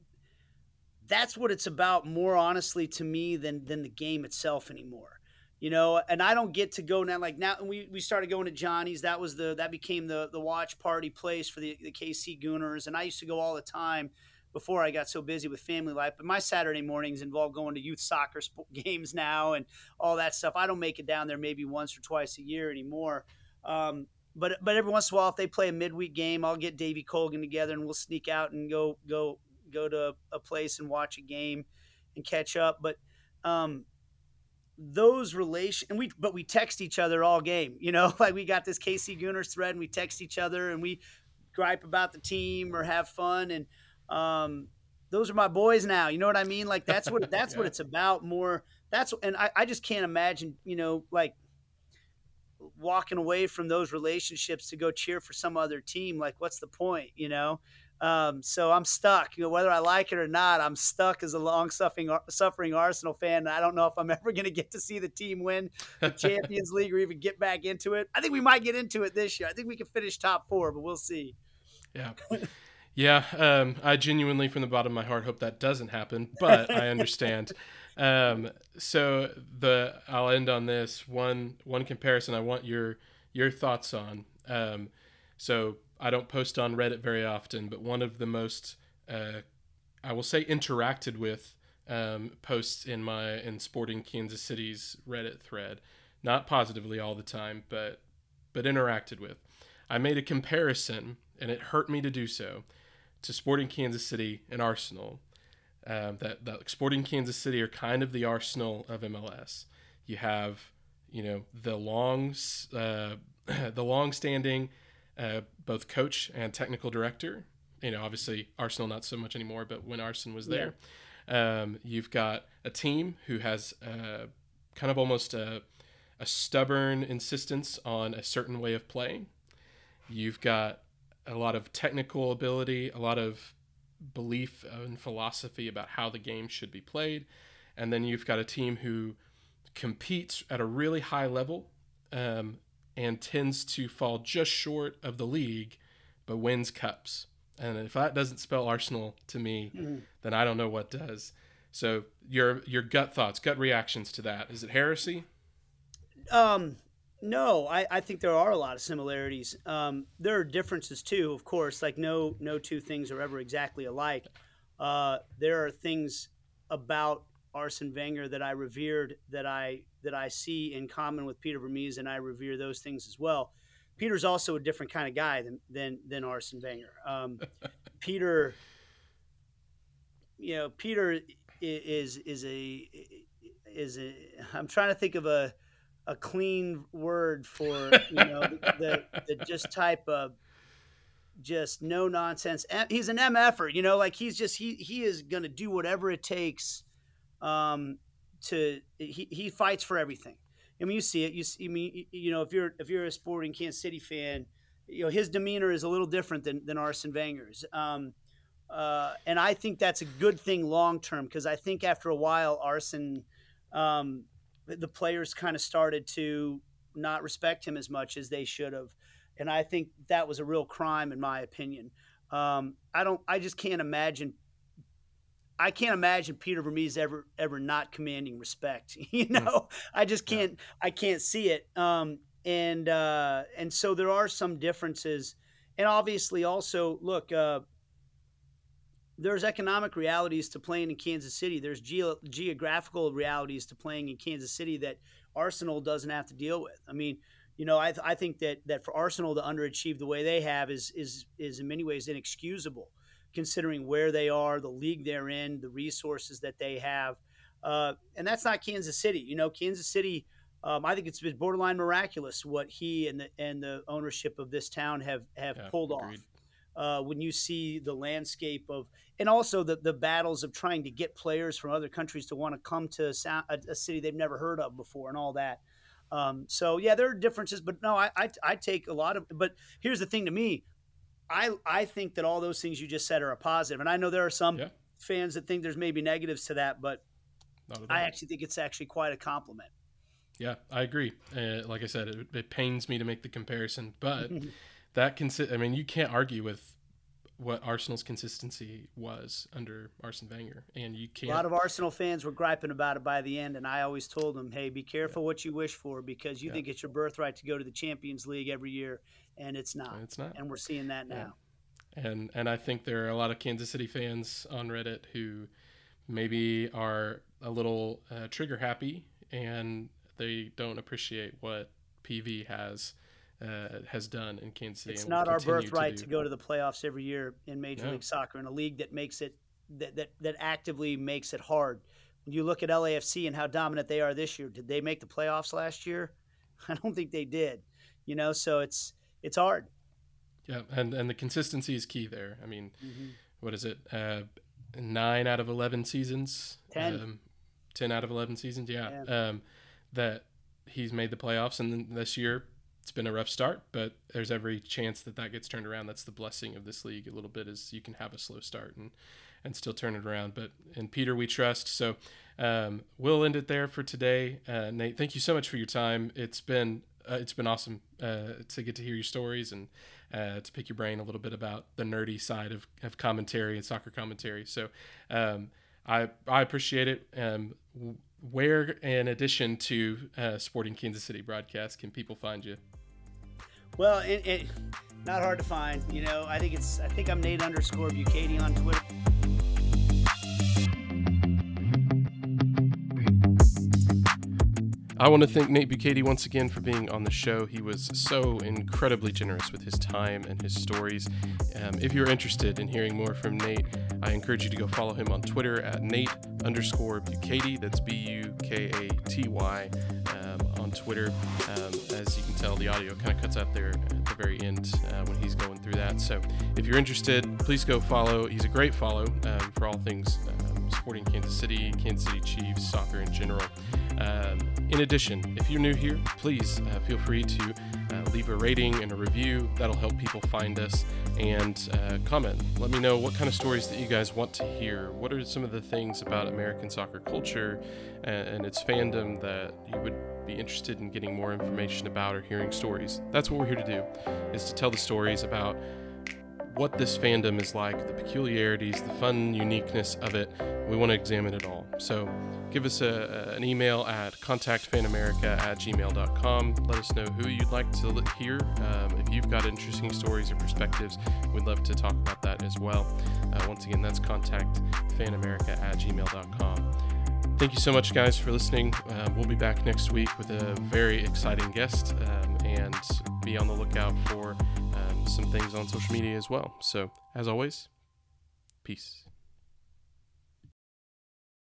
that's what it's about more honestly to me than than the game itself anymore. You know and i don't get to go now like now we, we started going to johnny's. That was the that became the the watch party place for the, the kc gooners and i used to go all the time before i got so busy with family life but my saturday mornings involve going to youth soccer (laughs) games now and all that stuff. I don't make it down there maybe once or twice a year anymore. Um, but but every once in a while, if they play a midweek game, I'll get Davey Colgan together and we'll sneak out and go go go to a place and watch a game and catch up. But um, those relation and we but we text each other all game. You know, (laughs) like we got this KC Gooners thread and we text each other and we gripe about the team or have fun and um, those are my boys now. You know what I mean? Like that's what (laughs) that's yeah. what it's about more. That's and I, I just can't imagine, you know, like walking away from those relationships to go cheer for some other team like what's the point you know um, so i'm stuck you know whether i like it or not i'm stuck as a long suffering suffering arsenal fan. I don't know if i'm (laughs) ever going to get to see the team win the (laughs) champions league or even get back into it. I think we might get into it this year. I think we can finish top four but we'll see. Yeah. Yeah um, i genuinely from the bottom of my heart hope that doesn't happen but i understand. (laughs) Um, so the I'll end on this. One one comparison I want your your thoughts on. Um, so I don't post on Reddit very often, but one of the most uh, I will say interacted with um, posts in my in Sporting Kansas City's Reddit thread, not positively all the time, but but interacted with. I made a comparison, and it hurt me to do so, to Sporting Kansas City and Arsenal. Um, that that Sporting Kansas City are kind of the Arsenal of MLS. You have, you know, the long, uh, (clears throat) the long-standing, uh, both coach and technical director. You know, obviously Arsenal not so much anymore, but when Arsene was there, yeah. um, you've got a team who has uh, kind of almost a, a stubborn insistence on a certain way of playing. You've got a lot of technical ability, a lot of belief and philosophy about how the game should be played. And then you've got a team who competes at a really high level um, and tends to fall just short of the league, but wins cups. And if that doesn't spell Arsenal to me, mm-hmm. then I don't know what does. So your your gut thoughts, gut reactions to that. Is it heresy? Um, no, I, I think there are a lot of similarities. Um, there are differences too, of course. Like no no two things are ever exactly alike. Uh, there are things about Arsene Wenger that I revered that I that I see in common with Peter Vermes, and I revere those things as well. Peter's also a different kind of guy than than, than Arsene Wenger. Um, (laughs) Peter, you know, Peter is is a is a. I'm trying to think of a a clean word for you know the, (laughs) the, the just type of just no nonsense. He's an MFer, you know, like he's just he he is going to do whatever it takes um, to he, he fights for everything. I mean, you see it. You see, I mean, you know, if you're if you're a Sporting Kansas City fan, you know his demeanor is a little different than than Arsene Wenger's. Um, uh, and I think that's a good thing long term because I think after a while, Arsene um, the players kind of started to not respect him as much as they should have. And I think that was a real crime, in my opinion. Um, I don't. I just can't imagine. I can't imagine Peter Vermes ever ever not commanding respect. (laughs) You hmm. know, I just can't. I can't see it. Um, and uh, and so there are some differences, and obviously also look. Uh, there's economic realities to playing in Kansas City. There's ge- geographical realities to playing in Kansas City that Arsenal doesn't have to deal with. I mean, you know, I, th- I think that that for Arsenal to underachieve the way they have is is is in many ways inexcusable, considering where they are, the league they're in, the resources that they have, uh, and that's not Kansas City. You know, Kansas City. Um, I think it's been borderline miraculous what he and the and the ownership of this town have have yeah, pulled agreed. off uh, when you see the landscape of, and also the, the battles of trying to get players from other countries to want to come to a, a city they've never heard of before and all that. Um, so yeah, there are differences, but no, I, I, I take a lot of. But here's the thing to me, I I think that all those things you just said are a positive, and I know there are some yeah. fans that think there's maybe negatives to that, but I actually think it's actually quite a compliment. Yeah, I agree. Uh, like I said, it, it, pains me to make the comparison, but (laughs) that consi- I mean, you can't argue with what Arsenal's consistency was under Arsene Wenger, and you can't. A lot of Arsenal fans were griping about it by the end, and I always told them, "Hey, be careful yeah. what you wish for because you yeah. think it's your birthright to go to the Champions League every year, and it's not. And it's not, and we're seeing that now." Yeah. And and I think there are a lot of Kansas City fans on Reddit who maybe are a little uh, trigger happy and they don't appreciate what PV has uh, has done in Kansas City. It's not our birthright to, to, go to the playoffs every year in Major League Soccer in a league that makes it that, that that actively makes it hard. When you look at LAFC and how dominant they are this year, did they make the playoffs last year? (laughs) I don't think they did. You know, so it's it's hard. Yeah, and and the consistency is key there. I mean, mm-hmm. what is it? Uh, nine out of eleven seasons. Ten. Um, Ten out of eleven seasons. Yeah. yeah. Um, that he's made the playoffs, and then this year it's been a rough start, but there's every chance that that gets turned around. That's the blessing of this league a little bit is you can have a slow start and and still turn it around. But in Peter we trust. So um, we'll end it there for today. Uh, Nate, thank you so much for your time. It's been uh, it's been awesome uh, to get to hear your stories and uh, to pick your brain a little bit about the nerdy side of, of commentary and soccer commentary. So um, I I appreciate it. Um, where, in addition to uh, Sporting Kansas City broadcast, can people find you? Well, and, and not hard to find. You know, I think it's I think I'm Nate underscore Bukaty on Twitter. I want to thank Nate Bukaty once again for being on the show. He was so incredibly generous with his time and his stories. Um, if you're interested in hearing more from Nate, I encourage you to go follow him on Twitter at Nate underscore Bukaty. That's B U K A T Y um, on Twitter. Um, as you can tell, the audio kind of cuts out there at the very end uh, when he's going through that. So if you're interested, please go follow. He's a great follow um, for all things um, Sporting Kansas City, Kansas City Chiefs, soccer in general. Um, in addition, if you're new here, please uh, feel free to uh, leave a rating and a review. That'll help people find us and uh, comment. Let me know what kind of stories that you guys want to hear. What are some of the things about American soccer culture and, and its fandom that you would be interested in getting more information about or hearing stories? That's what we're here to do, is to tell the stories about what this fandom is like, the peculiarities, the fun uniqueness of it. We want to examine it all. So give us a, an email at contactfanamerica at gmail.com. Let us know who you'd like to hear. Um, if you've got interesting stories or perspectives, we'd love to talk about that as well. Uh, once again, that's contactfanamerica at gmail.com. Thank you so much, guys, for listening. Uh, we'll be back next week with a very exciting guest um, and be on the lookout for some things on social media as well. So, as always, peace.